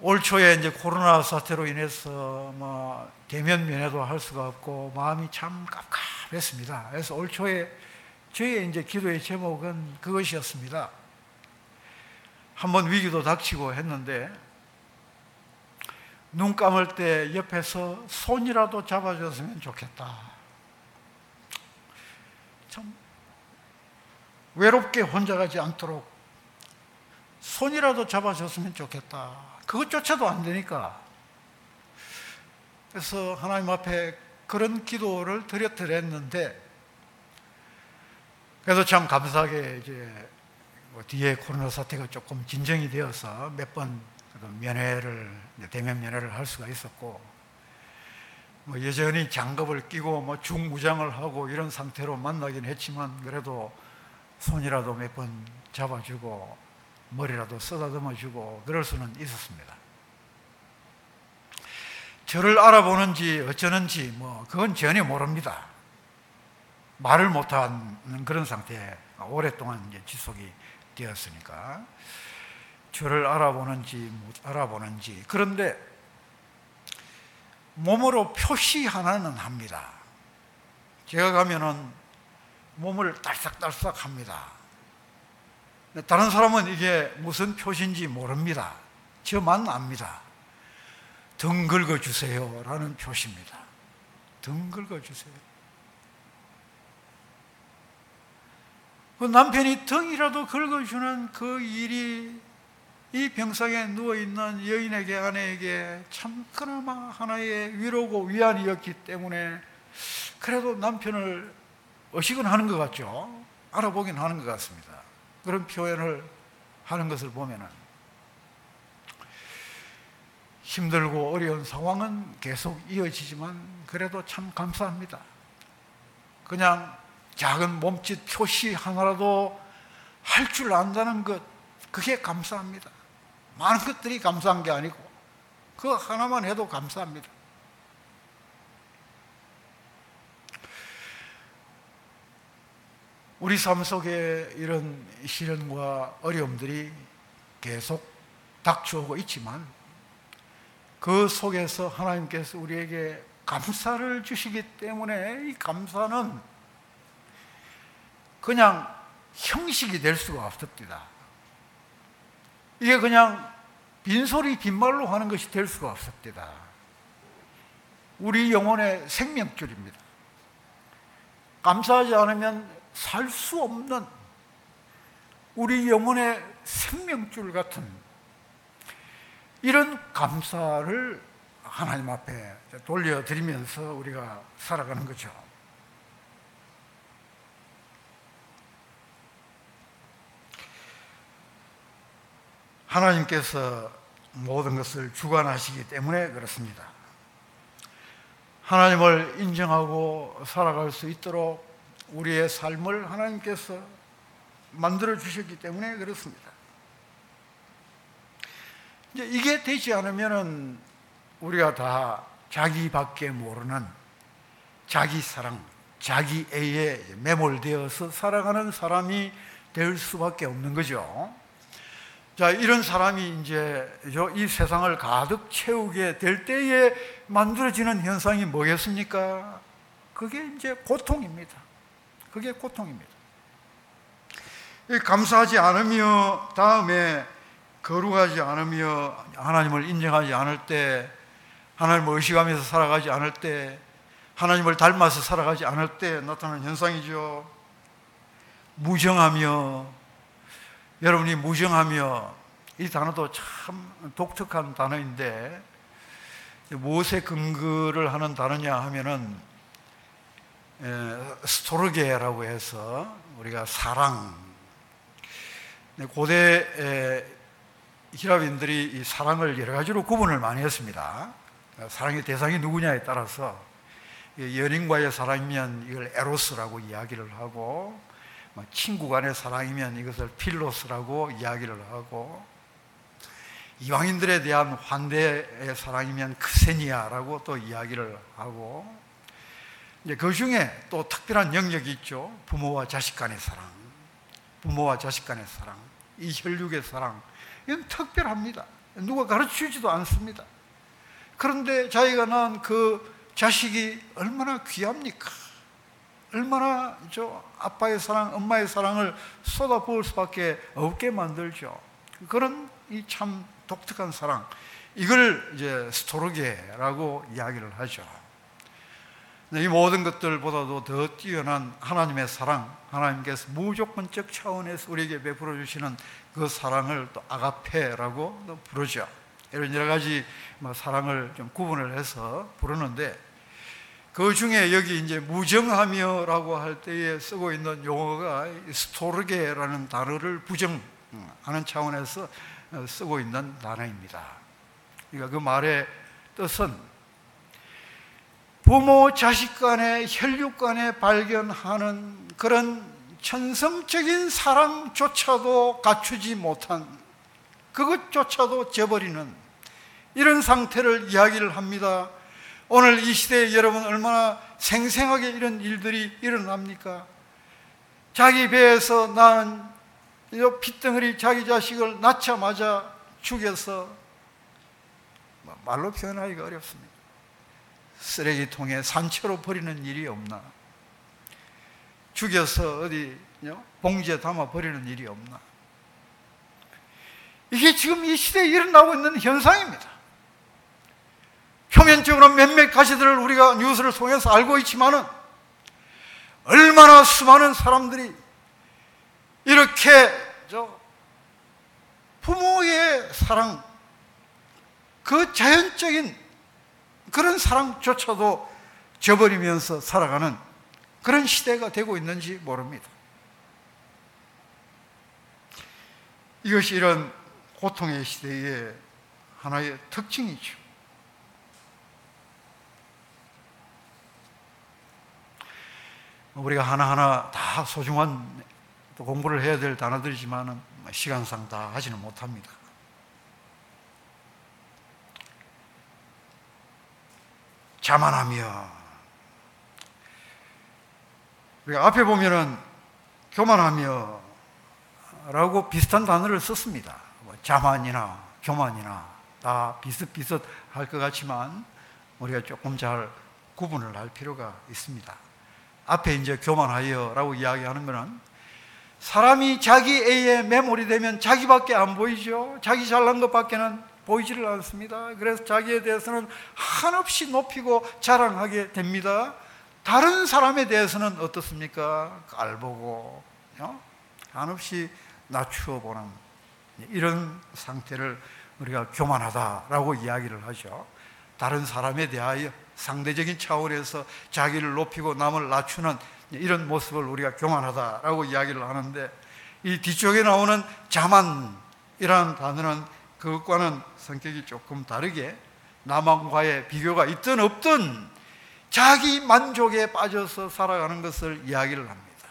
올 초에 이제 코로나 사태로 인해서 뭐 대면 면회도 할 수가 없고 마음이 참 깝깝 했습니다. 그래서 올 초에 저의 이제 기도의 제목은 그것이었습니다. 한번 위기도 닥치고 했는데 눈 감을 때 옆에서 손이라도 잡아줬으면 좋겠다. 참 외롭게 혼자 가지 않도록 손이라도 잡아줬으면 좋겠다. 그것조차도 안 되니까. 그래서 하나님 앞에 그런 기도를 드렸더랬는데, 그래서 참 감사하게 이제 뭐 뒤에 코로나 사태가 조금 진정이 되어서 몇번 그 면회를 대면 면회를 할 수가 있었고 뭐 여전히 장갑을 끼고 뭐 중무장을 하고 이런 상태로 만나긴 했지만 그래도 손이라도 몇 번 잡아주고 머리라도 쓰다듬어주고 그럴 수는 있었습니다. 저를 알아보는지 어쩌는지 뭐 그건 전혀 모릅니다. 말을 못하는 그런 상태에 오랫동안 이제 지속이 되었으니까. 저를 알아보는지 못 알아보는지 그런데 몸으로 표시 하나는 합니다. 제가 가면은 몸을 딸싹딸싹 합니다. 다른 사람은 이게 무슨 표시인지 모릅니다. 저만 압니다. 등 긁어 주세요. 라는 표시입니다. 등 긁어 주세요. 그 남편이 등이라도 긁어주는 그 일이 이 병상에 누워있는 여인에게 아내에게 참 그나마 하나의 위로고 위안이었기 때문에 그래도 남편을 의식은 하는 것 같죠. 알아보긴 하는 것 같습니다. 그런 표현을 하는 것을 보면은 힘들고 어려운 상황은 계속 이어지지만 그래도 참 감사합니다. 그냥 작은 몸짓 표시 하나라도 할 줄 안다는 것, 그게 감사합니다. 많은 것들이 감사한 게 아니고 그 하나만 해도 감사합니다. 우리 삶 속에 이런 시련과 어려움들이 계속 닥쳐오고 있지만 그 속에서 하나님께서 우리에게 감사를 주시기 때문에 이 감사는 그냥 형식이 될 수가 없습니다. 이게 그냥 빈소리 빈말로 하는 것이 될 수가 없습니다. 우리 영혼의 생명줄입니다. 감사하지 않으면 살 수 없는 우리 영혼의 생명줄 같은 이런 감사를 하나님 앞에 돌려드리면서 우리가 살아가는 거죠. 하나님께서 모든 것을 주관하시기 때문에 그렇습니다. 하나님을 인정하고 살아갈 수 있도록 우리의 삶을 하나님께서 만들어 주셨기 때문에 그렇습니다. 이게 되지 않으면은 우리가 다 자기밖에 모르는 자기 사랑, 자기 애에 매몰되어서 살아가는 사람이 될 수밖에 없는 거죠. 자, 이런 사람이 이제 이 세상을 가득 채우게 될 때에 만들어지는 현상이 뭐겠습니까? 그게 이제 고통입니다. 그게 고통입니다. 감사하지 않으며 다음에 거룩하지 않으며 하나님을 인정하지 않을 때 하나님을 의식하면서 살아가지 않을 때 하나님을 닮아서 살아가지 않을 때 나타나는 현상이죠. 무정하며 여러분이 무정하며 이 단어도 참 독특한 단어인데 무엇에 근거를 하는 단어냐 하면은 스토르게라고 해서 우리가 사랑 고대 히랍인들이 사랑을 여러 가지로 구분을 많이 했습니다. 사랑의 대상이 누구냐에 따라서 연인과의 사랑이면 이걸 에로스라고 이야기를 하고 뭐 친구 간의 사랑이면 이것을 필로스라고 이야기를 하고 이방인들에 대한 환대의 사랑이면 크세니아라고 또 이야기를 하고 이제 그 중에 또 특별한 영역이 있죠. 부모와 자식 간의 사랑, 부모와 자식 간의 사랑, 이 혈육의 사랑 이건 특별합니다. 누가 가르치지도 않습니다. 그런데 자기가 낳은 그 자식이 얼마나 귀합니까? 얼마나 저 아빠의 사랑, 엄마의 사랑을 쏟아부을 수밖에 없게 만들죠. 그런 이 참 독특한 사랑. 이걸 이제 스토르게라고 이야기를 하죠. 이 모든 것들보다도 더 뛰어난 하나님의 사랑, 하나님께서 무조건적 차원에서 우리에게 베풀어 주시는 그 사랑을 또 아가페라고 또 부르죠. 이런 여러 가지 뭐 사랑을 좀 구분을 해서 부르는데 그 중에 여기 이제 무정하며라고 할 때에 쓰고 있는 용어가 스토르게라는 단어를 부정하는 차원에서 쓰고 있는 단어입니다. 그러니까 그 말의 뜻은 부모 자식 간의 혈육 간에 발견하는 그런 천성적인 사랑조차도 갖추지 못한 그것조차도 저버리는 이런 상태를 이야기를 합니다. 오늘 이 시대에 여러분 얼마나 생생하게 이런 일들이 일어납니까? 자기 배에서 낳은 핏덩어리 자기 자식을 낳자마자 죽여서 뭐 말로 표현하기가 어렵습니다. 쓰레기통에 산채로 버리는 일이 없나? 죽여서 어디 봉지에 담아 버리는 일이 없나? 이게 지금 이 시대에 일어나고 있는 현상입니다. 표면적으로 몇몇 가지들을 우리가 뉴스를 통해서 알고 있지만은 얼마나 수많은 사람들이 이렇게 저 부모의 사랑, 그 자연적인 그런 사랑조차도 저버리면서 살아가는 그런 시대가 되고 있는지 모릅니다. 이것이 이런 고통의 시대의 하나의 특징이죠. 우리가 하나하나 다 소중한 공부를 해야 될 단어들이지만 시간상 다 하지는 못합니다. 자만하며 우리가 앞에 보면은 교만하며 라고 비슷한 단어를 썼습니다. 뭐 자만이나 교만이나 다 비슷비슷할 것 같지만 우리가 조금 잘 구분을 할 필요가 있습니다. 앞에 이제 교만하여라고 이야기하는 것은 사람이 자기 애에 매몰이 되면 자기밖에 안 보이죠. 자기 잘난 것밖에는 보이지를 않습니다. 그래서 자기에 대해서는 한없이 높이고 자랑하게 됩니다. 다른 사람에 대해서는 어떻습니까? 깔보고 어? 한없이 낮추어 보는 이런 상태를 우리가 교만하다라고 이야기를 하죠. 다른 사람에 대하여 상대적인 차원에서 자기를 높이고 남을 낮추는 이런 모습을 우리가 교만하다라고 이야기를 하는데 이 뒤쪽에 나오는 자만이라는 단어는 그것과는 성격이 조금 다르게 남한과의 비교가 있든 없든 자기 만족에 빠져서 살아가는 것을 이야기를 합니다.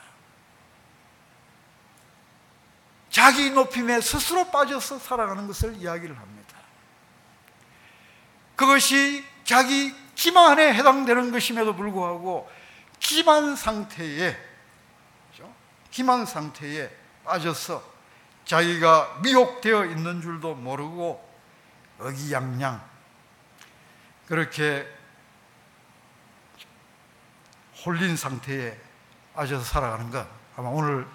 자기 높임에 스스로 빠져서 살아가는 것을 이야기를 합니다. 그것이 자기 기만에 해당되는 것임에도 불구하고 기만 상태에 기만 상태에 빠져서 자기가 미혹되어 있는 줄도 모르고 어기양양 그렇게 홀린 상태에 빠져서 살아가는 것 아마 오늘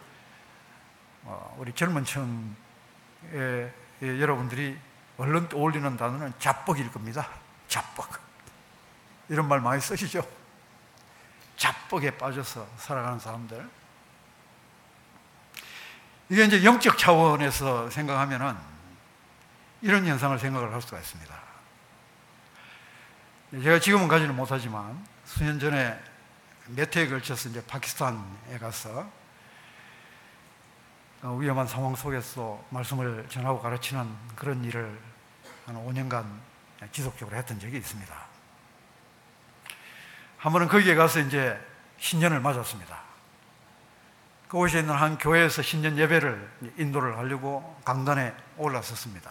어, 우리 젊은 층의 여러분들이 얼른 떠올리는 단어는 잡벅일 겁니다. 잡벅. 이런 말 많이 쓰시죠? 자뻑에 빠져서 살아가는 사람들. 이게 이제 영적 차원에서 생각하면은 이런 현상을 생각을 할 수가 있습니다. 제가 지금은 가지는 못하지만 수년 전에 몇 해에 걸쳐서 이제 파키스탄에 가서 위험한 상황 속에서 말씀을 전하고 가르치는 그런 일을 한 5년간 지속적으로 했던 적이 있습니다. 한 번은 거기에 가서 이제 신년을 맞았습니다. 그곳에 있는 한 교회에서 신년 예배를 인도를 하려고 강단에 올라섰습니다.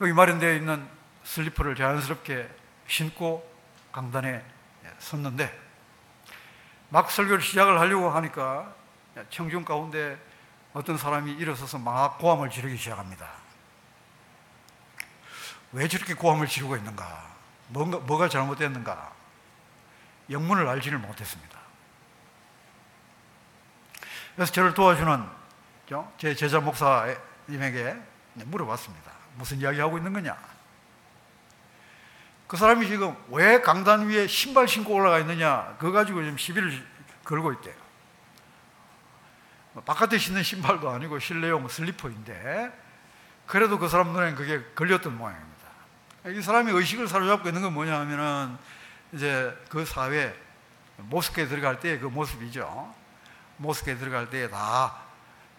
여기 마련되어 있는 슬리퍼를 자연스럽게 신고 강단에 섰는데 막 설교를 시작을 하려고 하니까 청중 가운데 어떤 사람이 일어서서 막 고함을 지르기 시작합니다. 왜 저렇게 고함을 지르고 있는가? 뭔가, 뭐가 잘못됐는가? 영문을 알지를 못했습니다. 그래서 저를 도와주는 제 제자 목사님에게 물어봤습니다. 무슨 이야기 하고 있는 거냐? 그 사람이 지금 왜 강단 위에 신발 신고 올라가 있느냐? 그거 가지고 지금 시비를 걸고 있대요. 바깥에 신는 신발도 아니고 실내용 슬리퍼인데 그래도 그 사람 눈에는 그게 걸렸던 모양입니다. 이 사람이 의식을 사로잡고 있는 건 뭐냐 하면은 이제 그 사회 모스크에 들어갈 때그 모습이죠. 모스크에 들어갈 때다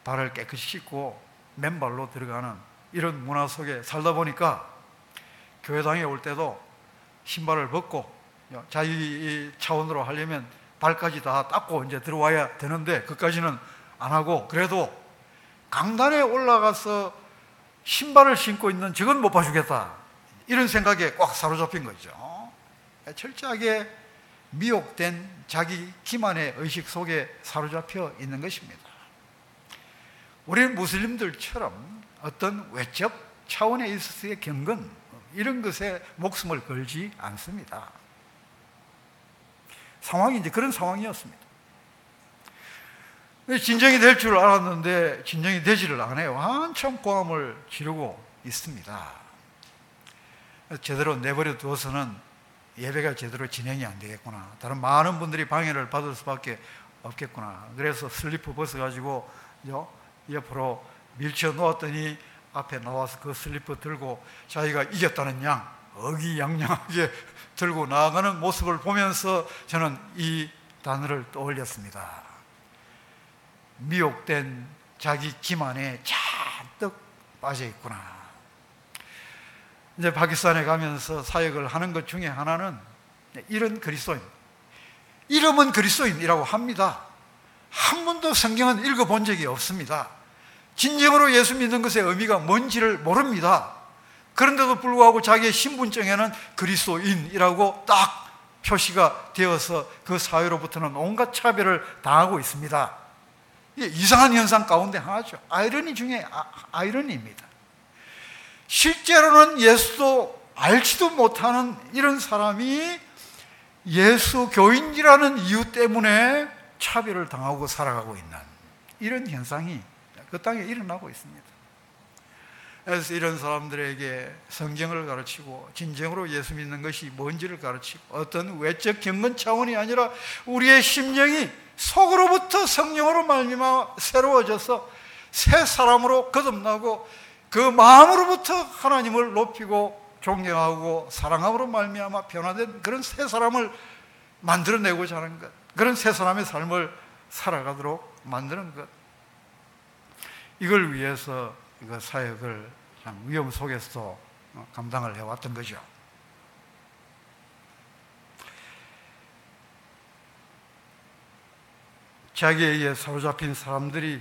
발을 깨끗이 씻고 맨발로 들어가는 이런 문화 속에 살다 보니까 교회당에 올 때도 신발을 벗고 자기 차원으로 하려면 발까지 다 닦고 이제 들어와야 되는데 그까지는 안 하고 그래도 강단에 올라가서 신발을 신고 있는 저건 못 봐주겠다 이런 생각에 꽉 사로잡힌 거죠. 철저하게 미혹된 자기 기만의 의식 속에 사로잡혀 있는 것입니다. 우리는 무슬림들처럼 어떤 외적 차원에 있어서의 경건 이런 것에 목숨을 걸지 않습니다. 상황이 이제 그런 상황이었습니다. 진정이 될 줄 알았는데 진정이 되지를 않아요. 한참 고함을 지르고 있습니다. 제대로 내버려 두어서는 예배가 제대로 진행이 안 되겠구나. 다른 많은 분들이 방해를 받을 수밖에 없겠구나. 그래서 슬리퍼 벗어가지고 옆으로 밀쳐 놓았더니 앞에 나와서 그 슬리퍼 들고 자기가 이겼다는 양, 어기양양하게 <laughs> 들고 나아가는 모습을 보면서 저는 이 단어를 떠올렸습니다. 미혹된 자기 기만에 잔뜩 빠져 있구나. 이제 파키스탄에 가면서 사역을 하는 것 중에 하나는 이런 그리스도인. 이름은 그리스도인이라고 합니다. 한 번도 성경은 읽어본 적이 없습니다. 진정으로 예수 믿는 것의 의미가 뭔지를 모릅니다. 그런데도 불구하고 자기의 신분증에는 그리스도인이라고 딱 표시가 되어서 그 사회로부터는 온갖 차별을 당하고 있습니다. 이상한 현상 가운데 하나죠. 아이러니 중에 아, 이러니입니다 실제로는 예수도 알지도 못하는 이런 사람이 예수 교인이라는 이유 때문에 차별을 당하고 살아가고 있는 이런 현상이 그 땅에 일어나고 있습니다. 그래서 이런 사람들에게 성경을 가르치고 진정으로 예수 믿는 것이 뭔지를 가르치고 어떤 외적 경건 차원이 아니라 우리의 심령이 속으로부터 성령으로 말미암아 새로워져서 새 사람으로 거듭나고 그 마음으로부터 하나님을 높이고 존경하고 사랑함으로 말미암아 변화된 그런 새 사람을 만들어내고자 하는 것 그런 새 사람의 삶을 살아가도록 만드는 것 이걸 위해서 이거 사역을 위험 속에서 감당을 해왔던 거죠. 자기에게 사로잡힌 사람들이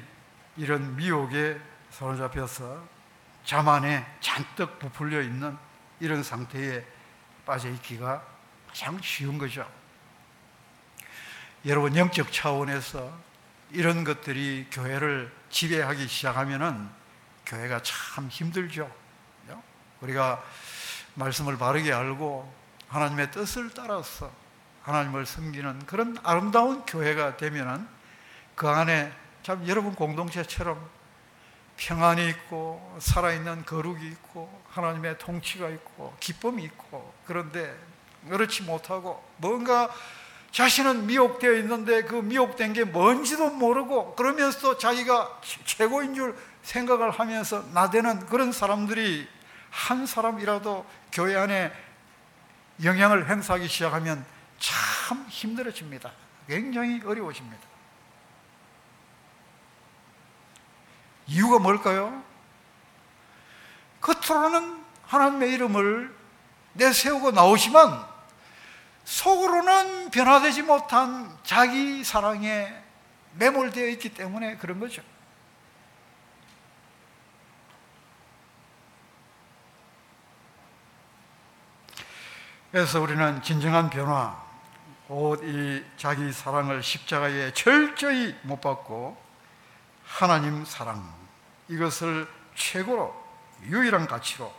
이런 미혹에 사로잡혀서 자만에 잔뜩 부풀려 있는 이런 상태에 빠져 있기가 가장 쉬운 거죠. 여러분 영적 차원에서 이런 것들이 교회를 지배하기 시작하면은 교회가 참 힘들죠. 우리가 말씀을 바르게 알고 하나님의 뜻을 따라서 하나님을 섬기는 그런 아름다운 교회가 되면은 그 안에 참 여러분 공동체처럼 평안이 있고 살아있는 거룩이 있고 하나님의 통치가 있고 기쁨이 있고 그런데 그렇지 못하고 뭔가 자신은 미혹되어 있는데 그 미혹된 게 뭔지도 모르고 그러면서 자기가 최고인 줄 생각을 하면서 나대는 그런 사람들이 한 사람이라도 교회 안에 영향을 행사하기 시작하면 참 힘들어집니다. 굉장히 어려워집니다. 이유가 뭘까요? 겉으로는 하나님의 이름을 내세우고 나오지만 속으로는 변화되지 못한 자기 사랑에 매몰되어 있기 때문에 그런 거죠. 그래서 우리는 진정한 변화, 곧 이 자기 사랑을 십자가에 철저히 못 받고 하나님 사랑, 이것을 최고로 유일한 가치로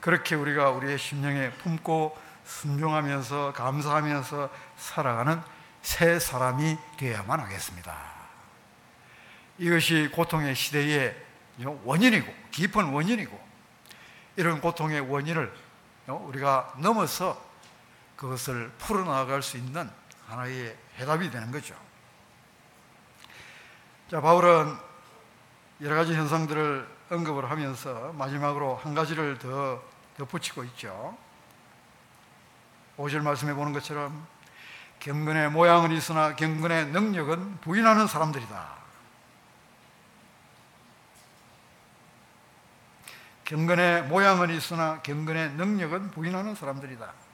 그렇게 우리가 우리의 심령에 품고 순종하면서 감사하면서 살아가는 새 사람이 되어야만 하겠습니다. 이것이 고통의 시대의 원인이고 깊은 원인이고 이런 고통의 원인을 우리가 넘어서 그것을 풀어나갈 수 있는 하나의 해답이 되는 거죠. 자, 바울은 여러 가지 현상들을 언급을 하면서 마지막으로 한 가지를 더 덧붙이고 있죠. 5절 말씀해 보는 것처럼 경건의 모양은 있으나 경건의 능력은 부인하는 사람들이다. 경건의 모양은 있으나 경건의 능력은 부인하는 사람들이다.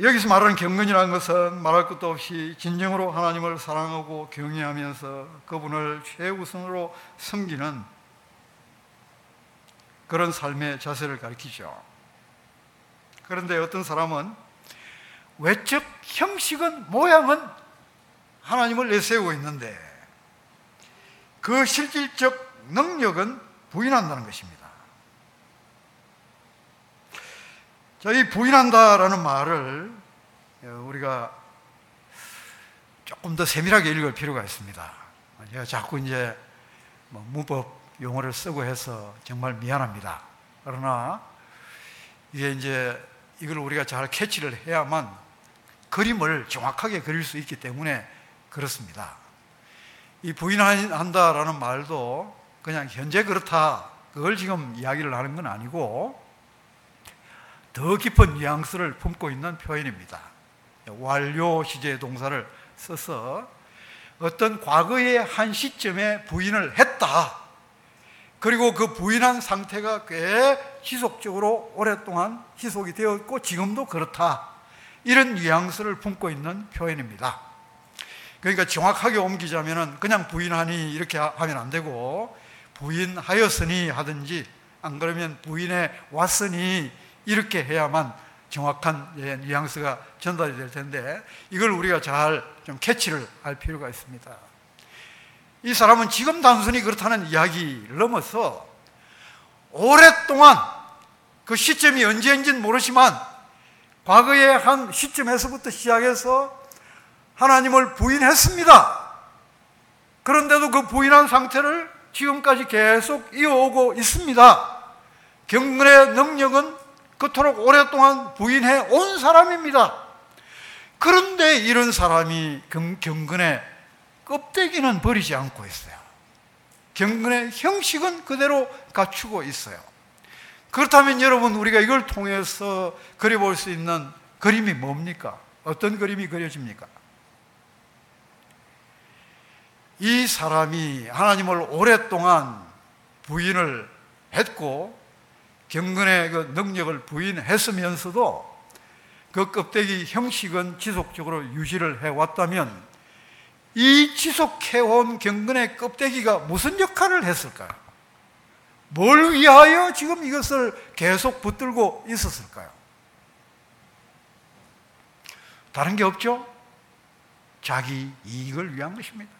여기서 말하는 경건이라는 것은 말할 것도 없이 진정으로 하나님을 사랑하고 경외하면서 그분을 최우선으로 섬기는 그런 삶의 자세를 가리키죠. 그런데 어떤 사람은 외적 형식은 모양은 하나님을 내세우고 있는데 그 실질적 능력은 부인한다는 것입니다. 자, 이 부인한다라는 말을 우리가 조금 더 세밀하게 읽을 필요가 있습니다. 제가 자꾸 이제 뭐 문법 용어를 쓰고 해서 정말 미안합니다. 그러나 이게 이제 이걸 우리가 잘 캐치를 해야만 그림을 정확하게 그릴 수 있기 때문에 그렇습니다. 이 부인한다라는 말도 그냥 현재 그렇다. 그걸 지금 이야기를 하는 건 아니고 더 깊은 뉘앙스를 품고 있는 표현입니다. 완료 시제 동사를 써서 어떤 과거의 한 시점에 부인을 했다. 그리고 그 부인한 상태가 꽤 지속적으로 오랫동안 지속이 되었고 지금도 그렇다. 이런 뉘앙스를 품고 있는 표현입니다. 그러니까 정확하게 옮기자면 그냥 부인하니 이렇게 하면 안 되고 부인하였으니 하든지 안 그러면 부인해 왔으니 이렇게 해야만 정확한 예, 뉘앙스가 전달이 될 텐데 이걸 우리가 잘 좀 캐치를 할 필요가 있습니다. 이 사람은 지금 단순히 그렇다는 이야기를 넘어서 오랫동안 그 시점이 언제인지는 모르지만 과거의 한 시점에서부터 시작해서 하나님을 부인했습니다. 그런데도 그 부인한 상태를 지금까지 계속 이어오고 있습니다. 경건의 능력은 그토록 오랫동안 부인해 온 사람입니다. 그런데 이런 사람이 경건의 껍데기는 버리지 않고 있어요. 경건의 형식은 그대로 갖추고 있어요. 그렇다면 여러분 우리가 이걸 통해서 그려볼 수 있는 그림이 뭡니까? 어떤 그림이 그려집니까? 이 사람이 하나님을 오랫동안 부인을 했고 경건의 그 능력을 부인했으면서도 그 껍데기 형식은 지속적으로 유지를 해왔다면 이 지속해온 경건의 껍데기가 무슨 역할을 했을까요? 뭘 위하여 지금 이것을 계속 붙들고 있었을까요? 다른 게 없죠? 자기 이익을 위한 것입니다.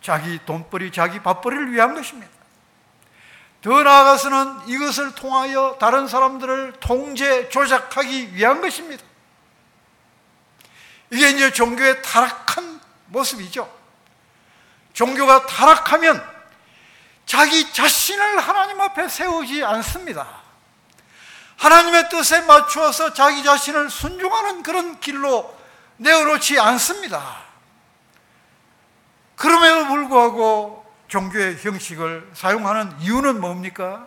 자기 돈벌이, 자기 밥벌이를 위한 것입니다. 더 나아가서는 이것을 통하여 다른 사람들을 통제, 조작하기 위한 것입니다. 이게 이제 종교의 타락한 모습이죠. 종교가 타락하면 자기 자신을 하나님 앞에 세우지 않습니다. 하나님의 뜻에 맞추어서 자기 자신을 순종하는 그런 길로 내어놓지 않습니다. 그럼에도 불구하고 종교의 형식을 사용하는 이유는 뭡니까?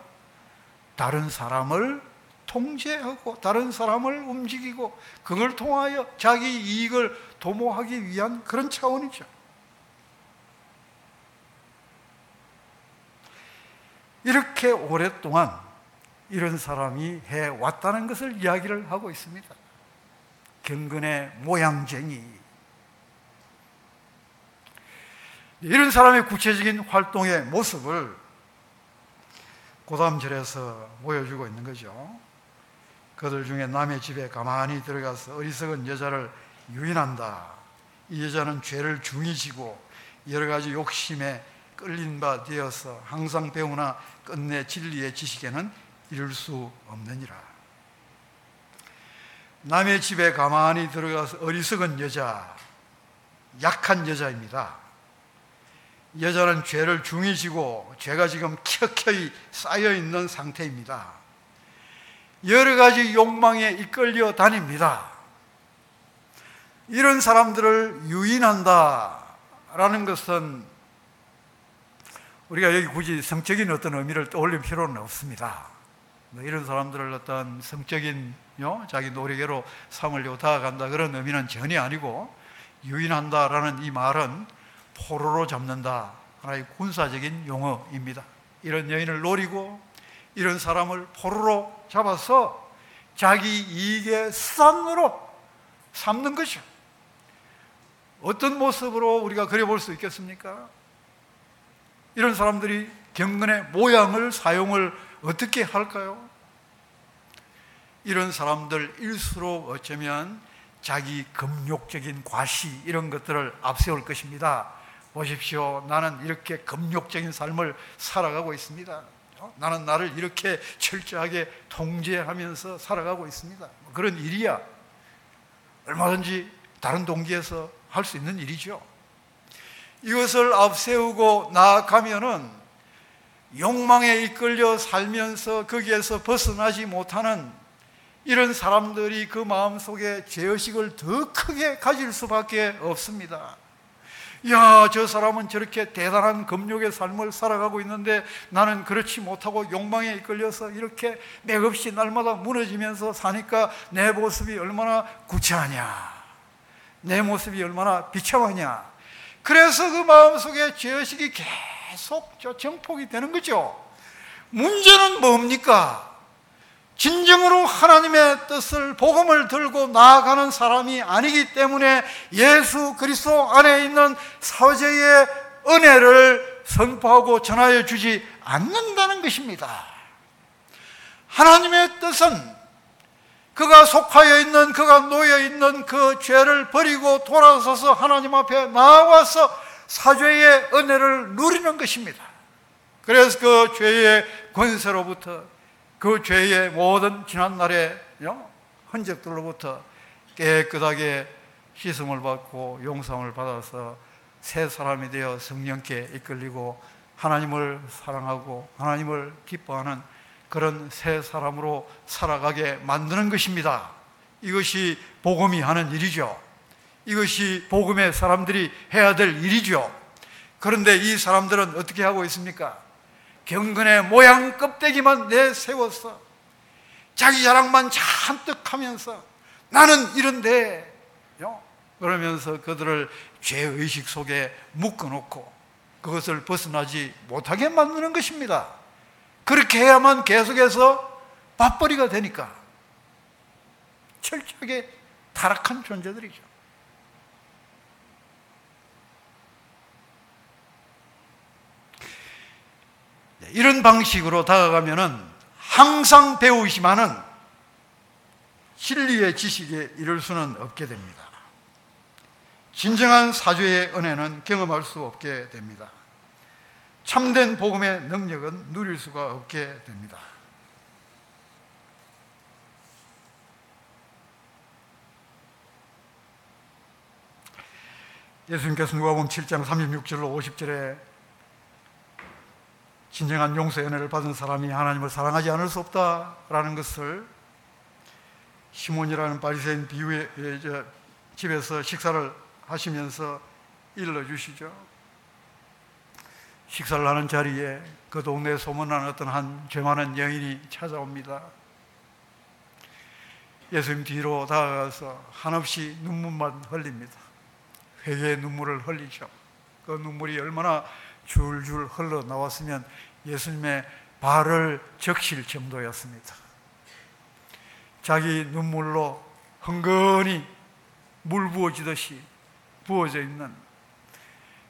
다른 사람을 통제하고 다른 사람을 움직이고 그걸 통하여 자기 이익을 도모하기 위한 그런 차원이죠. 이렇게 오랫동안 이런 사람이 해왔다는 것을 이야기를 하고 있습니다. 경건의 모양쟁이. 이런 사람의 구체적인 활동의 모습을 고담절에서 보여주고 있는 거죠. 그들 중에 남의 집에 가만히 들어가서 어리석은 여자를 유인한다. 이 여자는 죄를 중히 지고 여러 가지 욕심에 끌린 바 되어서 항상 배우나 끝내 진리의 지식에는 이룰 수 없느니라. 남의 집에 가만히 들어가서 어리석은 여자, 약한 여자입니다. 여자는 죄를 중히 지고 죄가 지금 켜켜이 쌓여 있는 상태입니다. 여러 가지 욕망에 이끌려 다닙니다. 이런 사람들을 유인한다라는 것은 우리가 여기 굳이 성적인 어떤 의미를 떠올릴 필요는 없습니다. 뭐 이런 사람들을 어떤 성적인 요, 자기 노력으로 삼으려고 다가간다 그런 의미는 전혀 아니고 유인한다라는 이 말은 포로로 잡는다 하나의 군사적인 용어입니다. 이런 여인을 노리고 이런 사람을 포로로 잡아서 자기 이익의 수단으로 삼는 것이죠. 어떤 모습으로 우리가 그려볼 수 있겠습니까? 이런 사람들이 경건의 모양을 사용을 어떻게 할까요? 이런 사람들일수록 어쩌면 자기 금욕적인 과시 이런 것들을 앞세울 것입니다. 보십시오. 나는 이렇게 금욕적인 삶을 살아가고 있습니다. 나는 나를 이렇게 철저하게 통제하면서 살아가고 있습니다. 그런 일이야. 얼마든지 다른 동기에서 할 수 있는 일이죠. 이것을 앞세우고 나아가면은 욕망에 이끌려 살면서 거기에서 벗어나지 못하는 이런 사람들이 그 마음 속에 죄의식을 더 크게 가질 수밖에 없습니다. 야, 저 사람은 저렇게 대단한 금욕의 삶을 살아가고 있는데 나는 그렇지 못하고 욕망에 이끌려서 이렇게 맥없이 날마다 무너지면서 사니까 내 모습이 얼마나 구차하냐. 내 모습이 얼마나 비참하냐. 그래서 그 마음속에 죄의식이 계속 정폭이 되는 거죠. 문제는 뭡니까? 진정으로 하나님의 뜻을 복음을 들고 나아가는 사람이 아니기 때문에 예수 그리스도 안에 있는 사제의 은혜를 선포하고 전하여 주지 않는다는 것입니다. 하나님의 뜻은 그가 속하여 있는, 그가 놓여 있는 그 죄를 버리고 돌아서서 하나님 앞에 나와서 사죄의 은혜를 누리는 것입니다. 그래서 그 죄의 권세로부터 그 죄의 모든 지난날의 흔적들로부터 깨끗하게 씻음을 받고 용성을 받아서 새 사람이 되어 성령께 이끌리고 하나님을 사랑하고 하나님을 기뻐하는 그런 새 사람으로 살아가게 만드는 것입니다. 이것이 복음이 하는 일이죠. 이것이 복음의 사람들이 해야 될 일이죠. 그런데 이 사람들은 어떻게 하고 있습니까? 경건의 모양 껍데기만 내세워서 자기 자랑만 잔뜩 하면서 나는 이런데 그러면서 그들을 죄의식 속에 묶어놓고 그것을 벗어나지 못하게 만드는 것입니다. 그렇게 해야만 계속해서 밥벌이가 되니까 철저하게 타락한 존재들이죠. 이런 방식으로 다가가면은 항상 배우시만은 진리의 지식에 이를 수는 없게 됩니다. 진정한 사죄의 은혜는 경험할 수 없게 됩니다. 참된 복음의 능력은 누릴 수가 없게 됩니다. 예수님께서 누가복음 7장 36절로 50절에 진정한 용서의 은혜를 받은 사람이 하나님을 사랑하지 않을 수 없다라는 것을 시몬이라는 바리새인 비유에 집에서 식사를 하시면서 일러 주시죠. 식사를 하는 자리에 그 동네에 소문난 어떤 한 죄 많은 여인이 찾아옵니다. 예수님 뒤로 다가가서 한없이 눈물만 흘립니다. 회개의 눈물을 흘리죠. 그 눈물이 얼마나 줄줄 흘러 나왔으면 예수님의 발을 적실 정도였습니다. 자기 눈물로 흥건히 물 부어지듯이 부어져 있는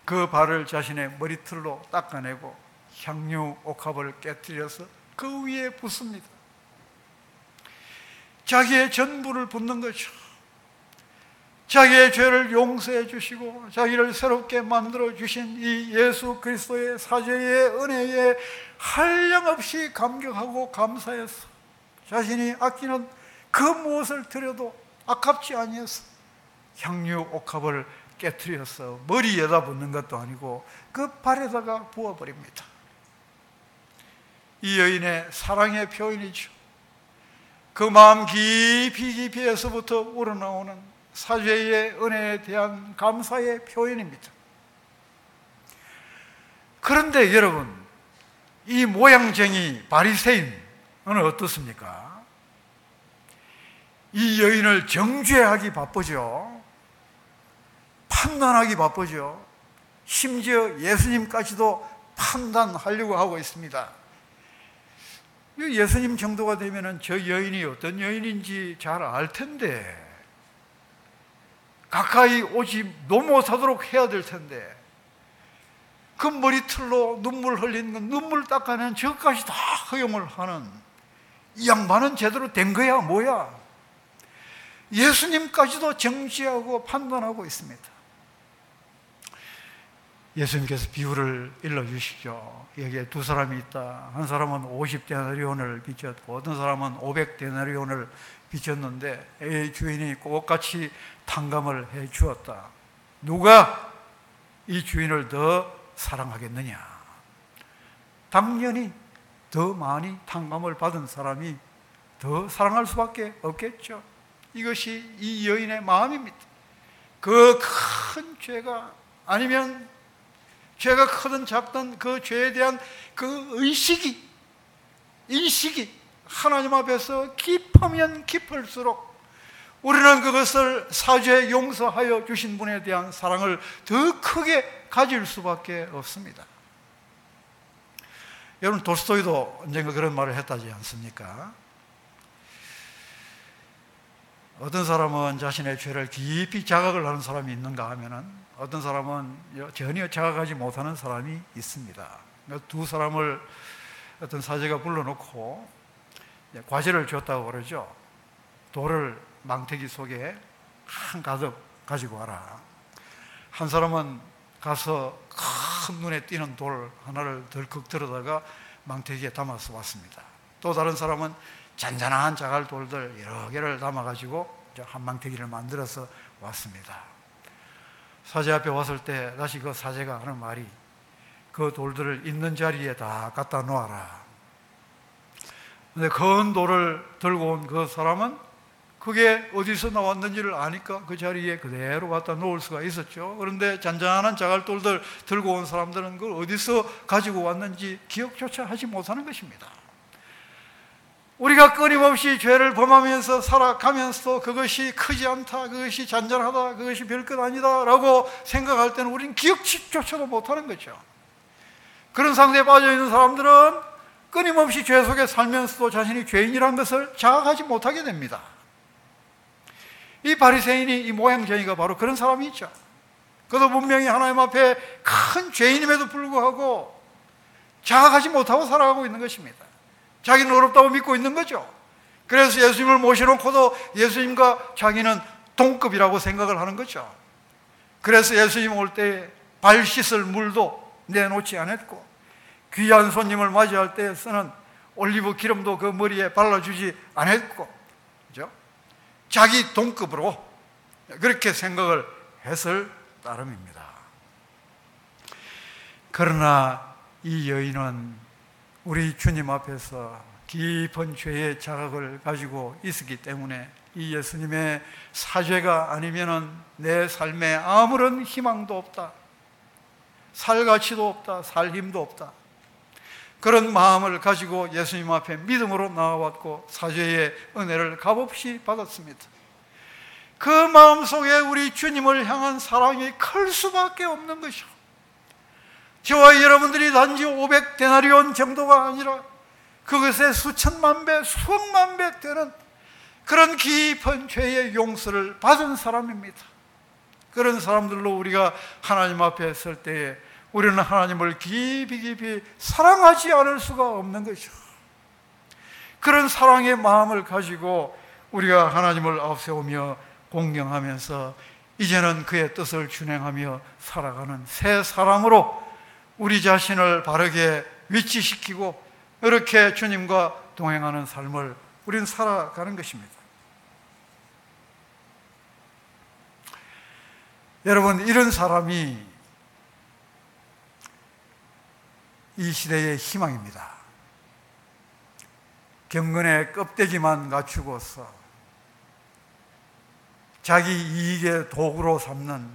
그 발을 자신의 머리털로 닦아내고 향유 옥합을 깨뜨려서 그 위에 붓습니다. 자기의 전부를 붓는 거죠. 자기의 죄를 용서해 주시고 자기를 새롭게 만들어 주신 이 예수 그리스도의 사죄의 은혜에 한량없이 감격하고 감사해서 자신이 아끼는 그 무엇을 드려도 아깝지 아니해서 향유 옥합을 깨뜨려서 머리에다 붓는 것도 아니고 그 발에다가 부어버립니다. 이 여인의 사랑의 표현이죠. 그 마음 깊이 깊이에서부터 우러나오는 사죄의 은혜에 대한 감사의 표현입니다. 그런데 여러분, 이 모양쟁이 바리새인은 어떻습니까? 이 여인을 정죄하기 바쁘죠. 판단하기 바쁘죠. 심지어 예수님까지도 판단하려고 하고 있습니다. 예수님 정도가 되면 저 여인이 어떤 여인인지 잘 알 텐데, 가까이 오지 넘어서도록 해야 될 텐데, 그 머리틀로 눈물 흘리는 건 눈물 닦아낸 저까지 다 허용을 하는 이 양반은 제대로 된 거야, 뭐야? 예수님까지도 정지하고 판단하고 있습니다. 예수님께서 비유를 일러주시죠. 여기에 두 사람이 있다. 한 사람은 50데나리온을 빚졌고 어떤 사람은 500데나리온을 빚졌는데 의 주인이 똑같이 탕감을 해 주었다. 누가 이 주인을 더 사랑하겠느냐? 당연히 더 많이 탕감을 받은 사람이 더 사랑할 수밖에 없겠죠. 이것이 이 여인의 마음입니다. 그 큰 죄가 아니면 죄가 크든 작든 그 죄에 대한 그 의식이, 인식이 하나님 앞에서 깊으면 깊을수록 우리는 그것을 사죄 용서하여 주신 분에 대한 사랑을 더 크게 가질 수밖에 없습니다. 여러분 돌스토이도 언젠가 그런 말을 했다지 않습니까? 어떤 사람은 자신의 죄를 깊이 자각을 하는 사람이 있는가 하면은 어떤 사람은 전혀 자각하지 못하는 사람이 있습니다. 두 사람을 어떤 사제가 불러놓고 과제를 줬다고 그러죠. 돌을 망태기 속에 한 가득 가지고 와라. 한 사람은 가서 큰 눈에 띄는 돌 하나를 덜컥 들어다가 망태기에 담아서 왔습니다. 또 다른 사람은 잔잔한 자갈 돌들 여러 개를 담아가지고 한 망태기를 만들어서 왔습니다. 사제 앞에 왔을 때 다시 그 사제가 하는 말이 그 돌들을 있는 자리에 다 갖다 놓아라. 근데 큰 돌을 들고 온 그 사람은 그게 어디서 나왔는지를 아니까 그 자리에 그대로 갖다 놓을 수가 있었죠. 그런데 잔잔한 자갈돌들 들고 온 사람들은 그걸 어디서 가지고 왔는지 기억조차 하지 못하는 것입니다. 우리가 끊임없이 죄를 범하면서 살아가면서 그것이 크지 않다, 그것이 잔잔하다, 그것이 별것 아니다 라고 생각할 때는 우리는 기억조차도 못하는 거죠. 그런 상태에 빠져 있는 사람들은 끊임없이 죄 속에 살면서도 자신이 죄인이라는 것을 자각하지 못하게 됩니다. 이 바리새인이 이 모양쟁이가 바로 그런 사람이 있죠. 그도 분명히 하나님 앞에 큰 죄인임에도 불구하고 자각하지 못하고 살아가고 있는 것입니다. 자기는 어렵다고 믿고 있는 거죠. 그래서 예수님을 모셔놓고도 예수님과 자기는 동급이라고 생각을 하는 거죠. 그래서 예수님 올 때 발 씻을 물도 내놓지 않았고 귀한 손님을 맞이할 때 쓰는 올리브 기름도 그 머리에 발라주지 않았고? 자기 동급으로 그렇게 생각을 했을 따름입니다. 그러나 이 여인은 우리 주님 앞에서 깊은 죄의 자각을 가지고 있었기 때문에 이 예수님의 사죄가 아니면은 내 삶에 아무런 희망도 없다. 살 가치도 없다. 살 힘도 없다. 그런 마음을 가지고 예수님 앞에 믿음으로 나와왔고 사죄의 은혜를 값없이 받았습니다. 그 마음 속에 우리 주님을 향한 사랑이 클 수밖에 없는 것이요. 저와 여러분들이 단지 500데나리온 정도가 아니라 그것의 수천만 배, 수억만 배 되는 그런 깊은 죄의 용서를 받은 사람입니다. 그런 사람들로 우리가 하나님 앞에 설 때에 우리는 하나님을 깊이 깊이 사랑하지 않을 수가 없는 것이죠. 그런 사랑의 마음을 가지고 우리가 하나님을 앞세우며 공경하면서 이제는 그의 뜻을 준행하며 살아가는 새 사람으로 우리 자신을 바르게 위치시키고 이렇게 주님과 동행하는 삶을 우리는 살아가는 것입니다. 여러분, 이런 사람이 이 시대의 희망입니다. 경건의 껍데기만 갖추고서 자기 이익의 도구로 삼는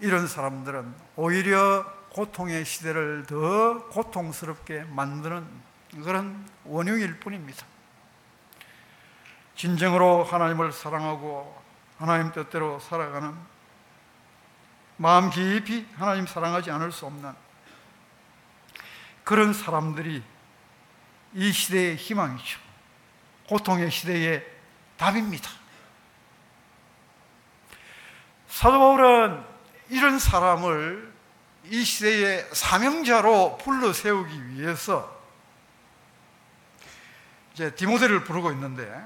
이런 사람들은 오히려 고통의 시대를 더 고통스럽게 만드는 그런 원흉일 뿐입니다. 진정으로 하나님을 사랑하고 하나님 뜻대로 살아가는 마음 깊이 하나님 사랑하지 않을 수 없는 그런 사람들이 이 시대의 희망이죠. 고통의 시대의 답입니다. 사도 바울은 이런 사람을 이 시대의 사명자로 불러 세우기 위해서 이제 디모데를 부르고 있는데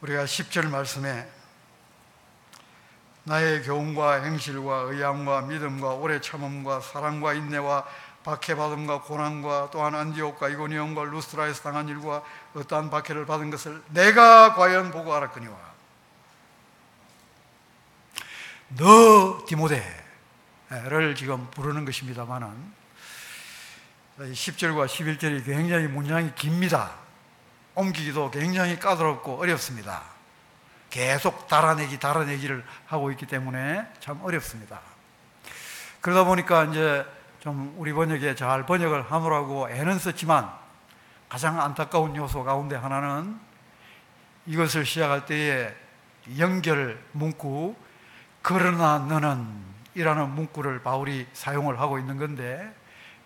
우리가 10절 말씀에 나의 교훈과 행실과 의향과 믿음과 오래 참음과 사랑과 인내와 박해받음과 고난과 또한 안디옥과 이고니온과 루스트라에서 당한 일과 어떠한 박해를 받은 것을 내가 과연 보고 알았거니와 너 디모데를 지금 부르는 것입니다만은 10절과 11절이 굉장히 문장이 깁니다. 옮기기도 굉장히 까다롭고 어렵습니다. 계속 달아내기, 달아내기를 하고 있기 때문에 참 어렵습니다. 그러다 보니까 이제 좀 우리 번역에 잘 번역을 하느라고 애는 썼지만 가장 안타까운 요소 가운데 하나는 이것을 시작할 때에 연결 문구 그러나 너는 이라는 문구를 바울이 사용을 하고 있는 건데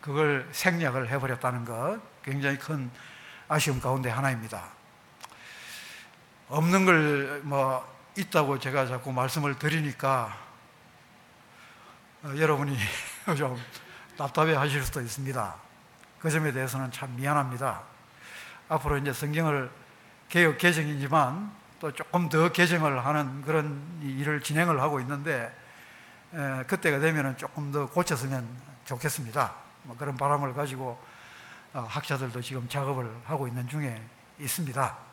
그걸 생략을 해버렸다는 것 굉장히 큰 아쉬움 가운데 하나입니다. 없는 걸 뭐 있다고 제가 자꾸 말씀을 드리니까 어, 여러분이 <laughs> 좀 답답해 하실 수도 있습니다. 그 점에 대해서는 참 미안합니다. 앞으로 이제 성경을 개혁 개정이지만 또 조금 더 개정을 하는 그런 일을 진행을 하고 있는데 에, 그때가 되면 조금 더 고쳤으면 좋겠습니다. 뭐 그런 바람을 가지고 어, 학자들도 지금 작업을 하고 있는 중에 있습니다.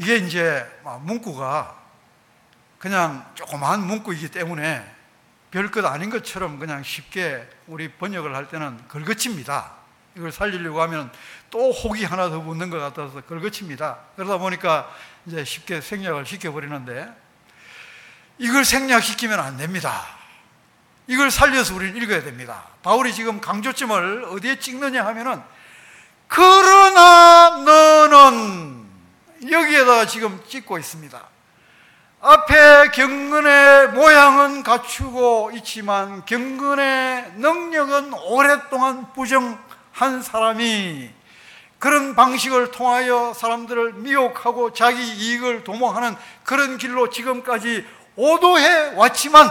이게 이제 문구가 그냥 조그마한 문구이기 때문에 별것 아닌 것처럼 그냥 쉽게 우리 번역을 할 때는 걸거칩니다. 이걸 살리려고 하면 또 혹이 하나 더 붙는 것 같아서 걸거칩니다. 그러다 보니까 이제 쉽게 생략을 시켜버리는데 이걸 생략시키면 안 됩니다. 이걸 살려서 우리는 읽어야 됩니다. 바울이 지금 강조점을 어디에 찍느냐 하면은 그러나 너는 여기에다 지금 찍고 있습니다. 앞에 경건의 모양은 갖추고 있지만 경건의 능력은 오랫동안 부정한 사람이 그런 방식을 통하여 사람들을 미혹하고 자기 이익을 도모하는 그런 길로 지금까지 오도해 왔지만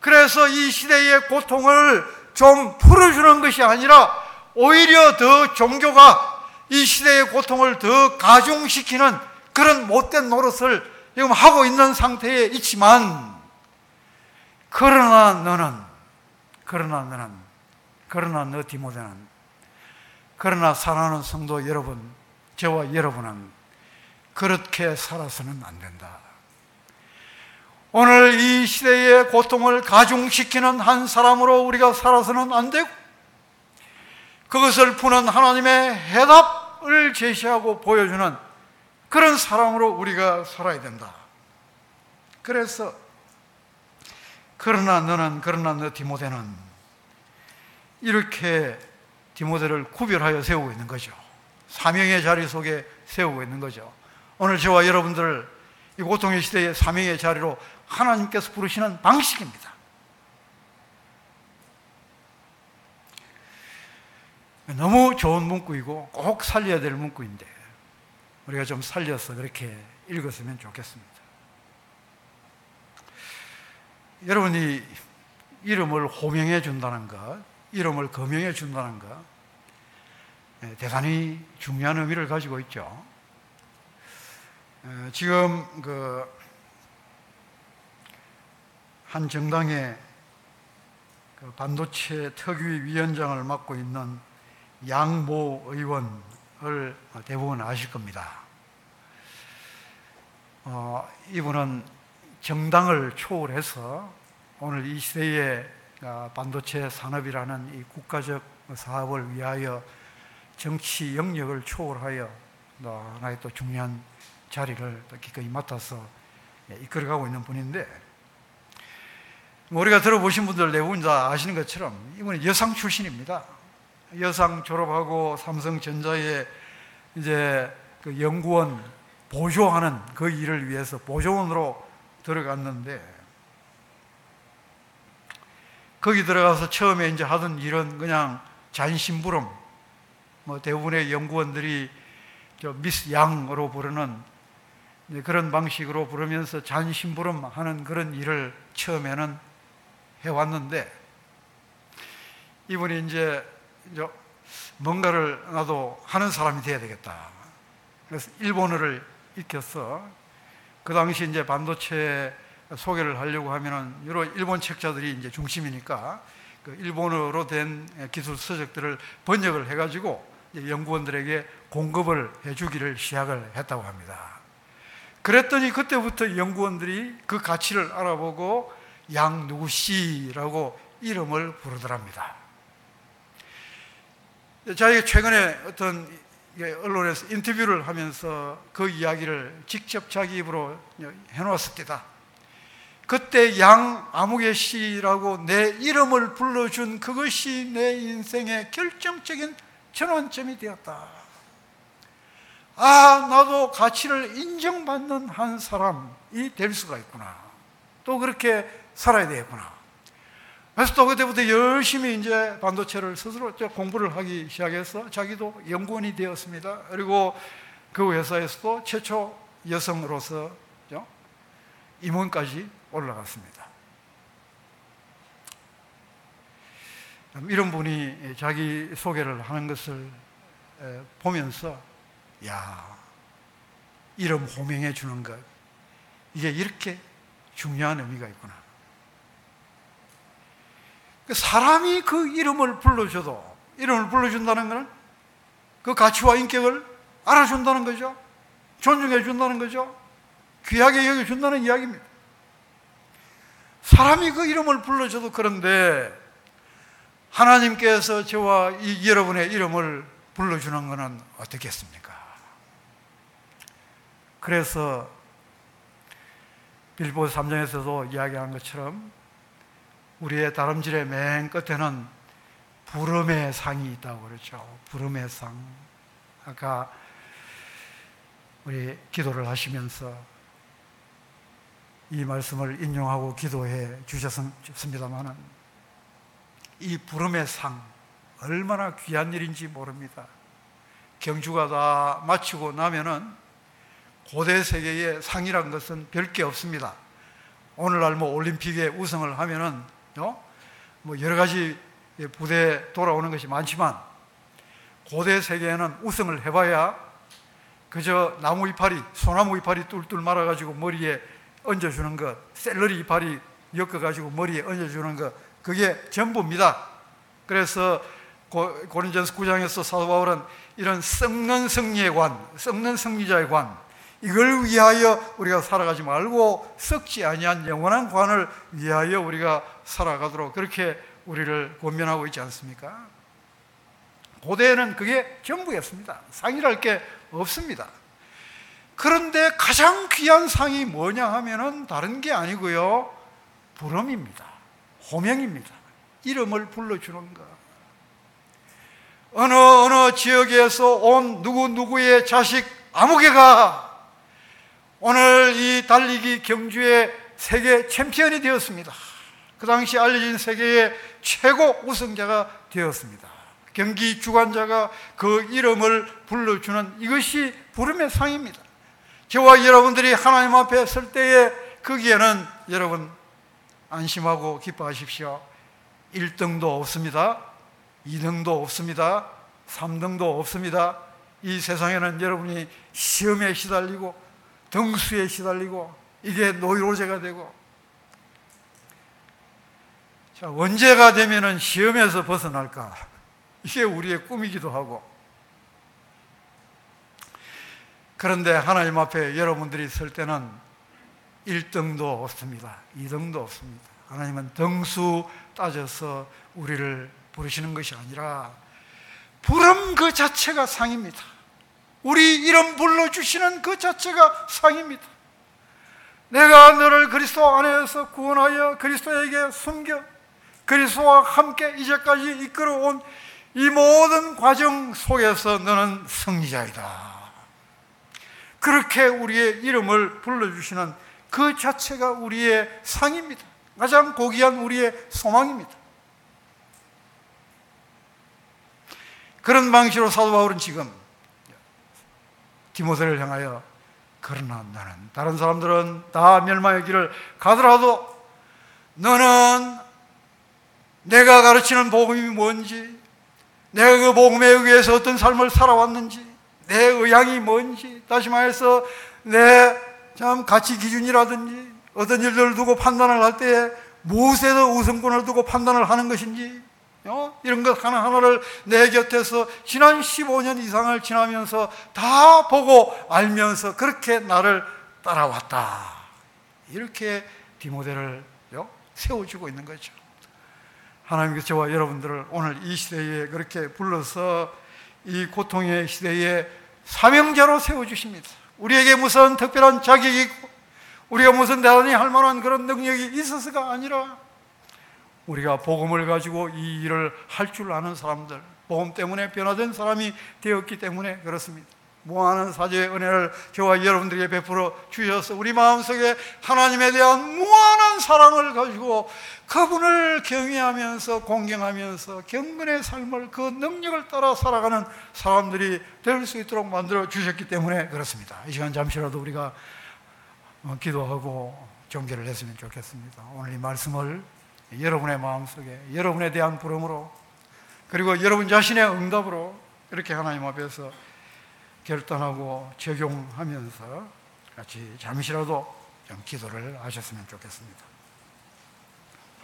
그래서 이 시대의 고통을 좀 풀어주는 것이 아니라 오히려 더 종교가 이 시대의 고통을 더 가중시키는 그런 못된 노릇을 지금 하고 있는 상태에 있지만 그러나 너는 그러나 너는 그러나 너 디모데는 그러나 사랑하는 성도 여러분 저와 여러분은 그렇게 살아서는 안 된다. 오늘 이 시대의 고통을 가중시키는 한 사람으로 우리가 살아서는 안 되고 그것을 푸는 하나님의 해답 을 제시하고 보여주는 그런 사람으로 우리가 살아야 된다. 그래서 그러나 너는 그러나 너 디모데는 이렇게 디모데를 구별하여 세우고 있는 거죠. 사명의 자리 속에 세우고 있는 거죠. 오늘 저와 여러분들 이 고통의 시대의 사명의 자리로 하나님께서 부르시는 방식입니다. 너무 좋은 문구이고 꼭 살려야 될 문구인데 우리가 좀 살려서 그렇게 읽었으면 좋겠습니다. 여러분이 이름을 호명해 준다는 것, 이름을 거명해 준다는 것, 예, 대단히 중요한 의미를 가지고 있죠. 어, 지금 그 한 정당의 그 반도체 특위 위원장을 맡고 있는 양모 의원을 대부분 아실 겁니다. 어, 이분은 정당을 초월해서 오늘 이 시대의 아, 반도체 산업이라는 이 국가적 사업을 위하여 정치 영역을 초월하여 하나의 또 중요한 자리를 기꺼이 맡아서 예, 이끌어가고 있는 분인데 뭐 우리가 들어보신 분들 대부분 다 아시는 것처럼 이분은 여상 출신입니다. 여상 졸업하고 삼성전자에 이제 그 연구원 보조하는 그 일을 위해서 보조원으로 들어갔는데 거기 들어가서 처음에 이제 하던 일은 그냥 잔심부름. 뭐 대부분의 연구원들이 저 미스 양으로 부르는 그런 방식으로 부르면서 잔심부름 하는 그런 일을 처음에는 해왔는데 이분이 이제 뭔가를 나도 하는 사람이 돼야 되겠다. 그래서 일본어를 익혀서 그 당시 이제 반도체 소개를 하려고 하면은 여러 일본 책자들이 이제 중심이니까 그 일본어로 된 기술 서적들을 번역을 해가지고 연구원들에게 공급을 해주기를 시작을 했다고 합니다. 그랬더니 그때부터 연구원들이 그 가치를 알아보고 양 누구 씨라고 이름을 부르더랍니다. 자기가 최근에 어떤 언론에서 인터뷰를 하면서 그 이야기를 직접 자기 입으로 해놓았을 때다. 그때 양 아무개 씨라고 내 이름을 불러준 그것이 내 인생의 결정적인 전환점이 되었다. 아, 나도 가치를 인정받는 한 사람이 될 수가 있구나. 또 그렇게 살아야 되겠구나. 그래서 또 그때부터 열심히 이제 반도체를 스스로 공부를 하기 시작해서 자기도 연구원이 되었습니다. 그리고 그 회사에서도 최초 여성으로서 임원까지 올라갔습니다. 이런 분이 자기 소개를 하는 것을 보면서 야 이름 호명해 주는 것 이게 이렇게 중요한 의미가 있구나. 그 사람이 그 이름을 불러줘도 이름을 불러준다는 것은 그 가치와 인격을 알아준다는 거죠. 존중해 준다는 거죠. 귀하게 여겨준다는 이야기입니다. 사람이 그 이름을 불러줘도 그런데 하나님께서 저와 이 여러분의 이름을 불러주는 것은 어떻겠습니까? 그래서 빌보 3장에서도 이야기한 것처럼 우리의 다름질의 맨 끝에는 부름의 상이 있다고 그러죠. 부름의 상. 아까 우리 기도를 하시면서 이 말씀을 인용하고 기도해 주셨습니다만은 이 부름의 상 얼마나 귀한 일인지 모릅니다. 경주가 다 마치고 나면은 고대 세계의 상이란 것은 별게 없습니다. 오늘날 뭐 올림픽에 우승을 하면은 어? 뭐 여러 가지 부대 돌아오는 것이 많지만 고대 세계에는 우승을 해봐야 그저 나무 이파리, 소나무 이파리 뚫뚫 말아가지고 머리에 얹어주는 것, 샐러리 이파리 엮어가지고 머리에 얹어주는 것, 그게 전부입니다. 그래서 고린전서 9장에서 사도 바울은 이런 썩는 승리의 관, 썩는 승리자의 관, 이걸 위하여 우리가 살아가지 말고 썩지 아니한 영원한 관을 위하여 우리가 살아가도록 그렇게 우리를 권면하고 있지 않습니까? 고대에는 그게 전부였습니다. 상이랄 게 없습니다. 그런데 가장 귀한 상이 뭐냐 하면은 다른 게 아니고요. 부름입니다. 호명입니다. 이름을 불러주는 것. 어느 어느 지역에서 온 누구 누구의 자식 아무개가 오늘 이 달리기 경주의 세계 챔피언이 되었습니다. 그 당시 알려진 세계의 최고 우승자가 되었습니다. 경기 주관자가 그 이름을 불러주는 이것이 부름의 상입니다. 저와 여러분들이 하나님 앞에 설 때에 거기에는 여러분 안심하고 기뻐하십시오. 1등도 없습니다. 2등도 없습니다. 3등도 없습니다. 이 세상에는 여러분이 시험에 시달리고 등수에 시달리고 이게 노이로제가 되고 자, 언제가 되면은 시험에서 벗어날까? 이게 우리의 꿈이기도 하고 그런데 하나님 앞에 여러분들이 설 때는 1등도 없습니다. 2등도 없습니다. 하나님은 등수 따져서 우리를 부르시는 것이 아니라 부름 그 자체가 상입니다. 우리 이름 불러주시는 그 자체가 상입니다. 내가 너를 그리스도 안에서 구원하여 그리스도에게 숨겨 그리스도와 함께 이제까지 이끌어온 이 모든 과정 속에서 너는 승리자이다. 그렇게 우리의 이름을 불러주시는 그 자체가 우리의 상입니다. 가장 고귀한 우리의 소망입니다. 그런 방식으로 사도 바울은 지금 디모데를 향하여 그러나 나는 다른 사람들은 다 멸망의 길을 가더라도 너는 내가 가르치는 복음이 뭔지 내가 그 복음에 의해서 어떤 삶을 살아왔는지 내 의향이 뭔지 다시 말해서 내 참 가치 기준이라든지 어떤 일들을 두고 판단을 할 때에 무엇에서 우선권을 두고 판단을 하는 것인지 어? 이런 것 하나하나를 내 곁에서 지난 15년 이상을 지나면서 다 보고 알면서 그렇게 나를 따라왔다. 이렇게 디모데를 세워주고 있는 거죠. 하나님께서 저와 여러분들을 오늘 이 시대에 그렇게 불러서 이 고통의 시대에 사명자로 세워주십니다. 우리에게 무슨 특별한 자격이 있고, 우리가 무슨 대단히 할 만한 그런 능력이 있어서가 아니라, 우리가 복음을 가지고 이 일을 할 줄 아는 사람들, 복음 때문에 변화된 사람이 되었기 때문에 그렇습니다. 무한한 사죄의 은혜를 저와 여러분들에게 베풀어 주셔서 우리 마음속에 하나님에 대한 무한한 사랑을 가지고 그분을 경외하면서 공경하면서 경건의 삶을 그 능력을 따라 살아가는 사람들이 될 수 있도록 만들어 주셨기 때문에 그렇습니다. 이 시간 잠시라도 우리가 어, 기도하고 종결을 했으면 좋겠습니다. 오늘 이 말씀을 여러분의 마음속에 여러분에 대한 부름으로 그리고 여러분 자신의 응답으로 이렇게 하나님 앞에서 결단하고 적용하면서 같이 잠시라도 좀 기도를 하셨으면 좋겠습니다.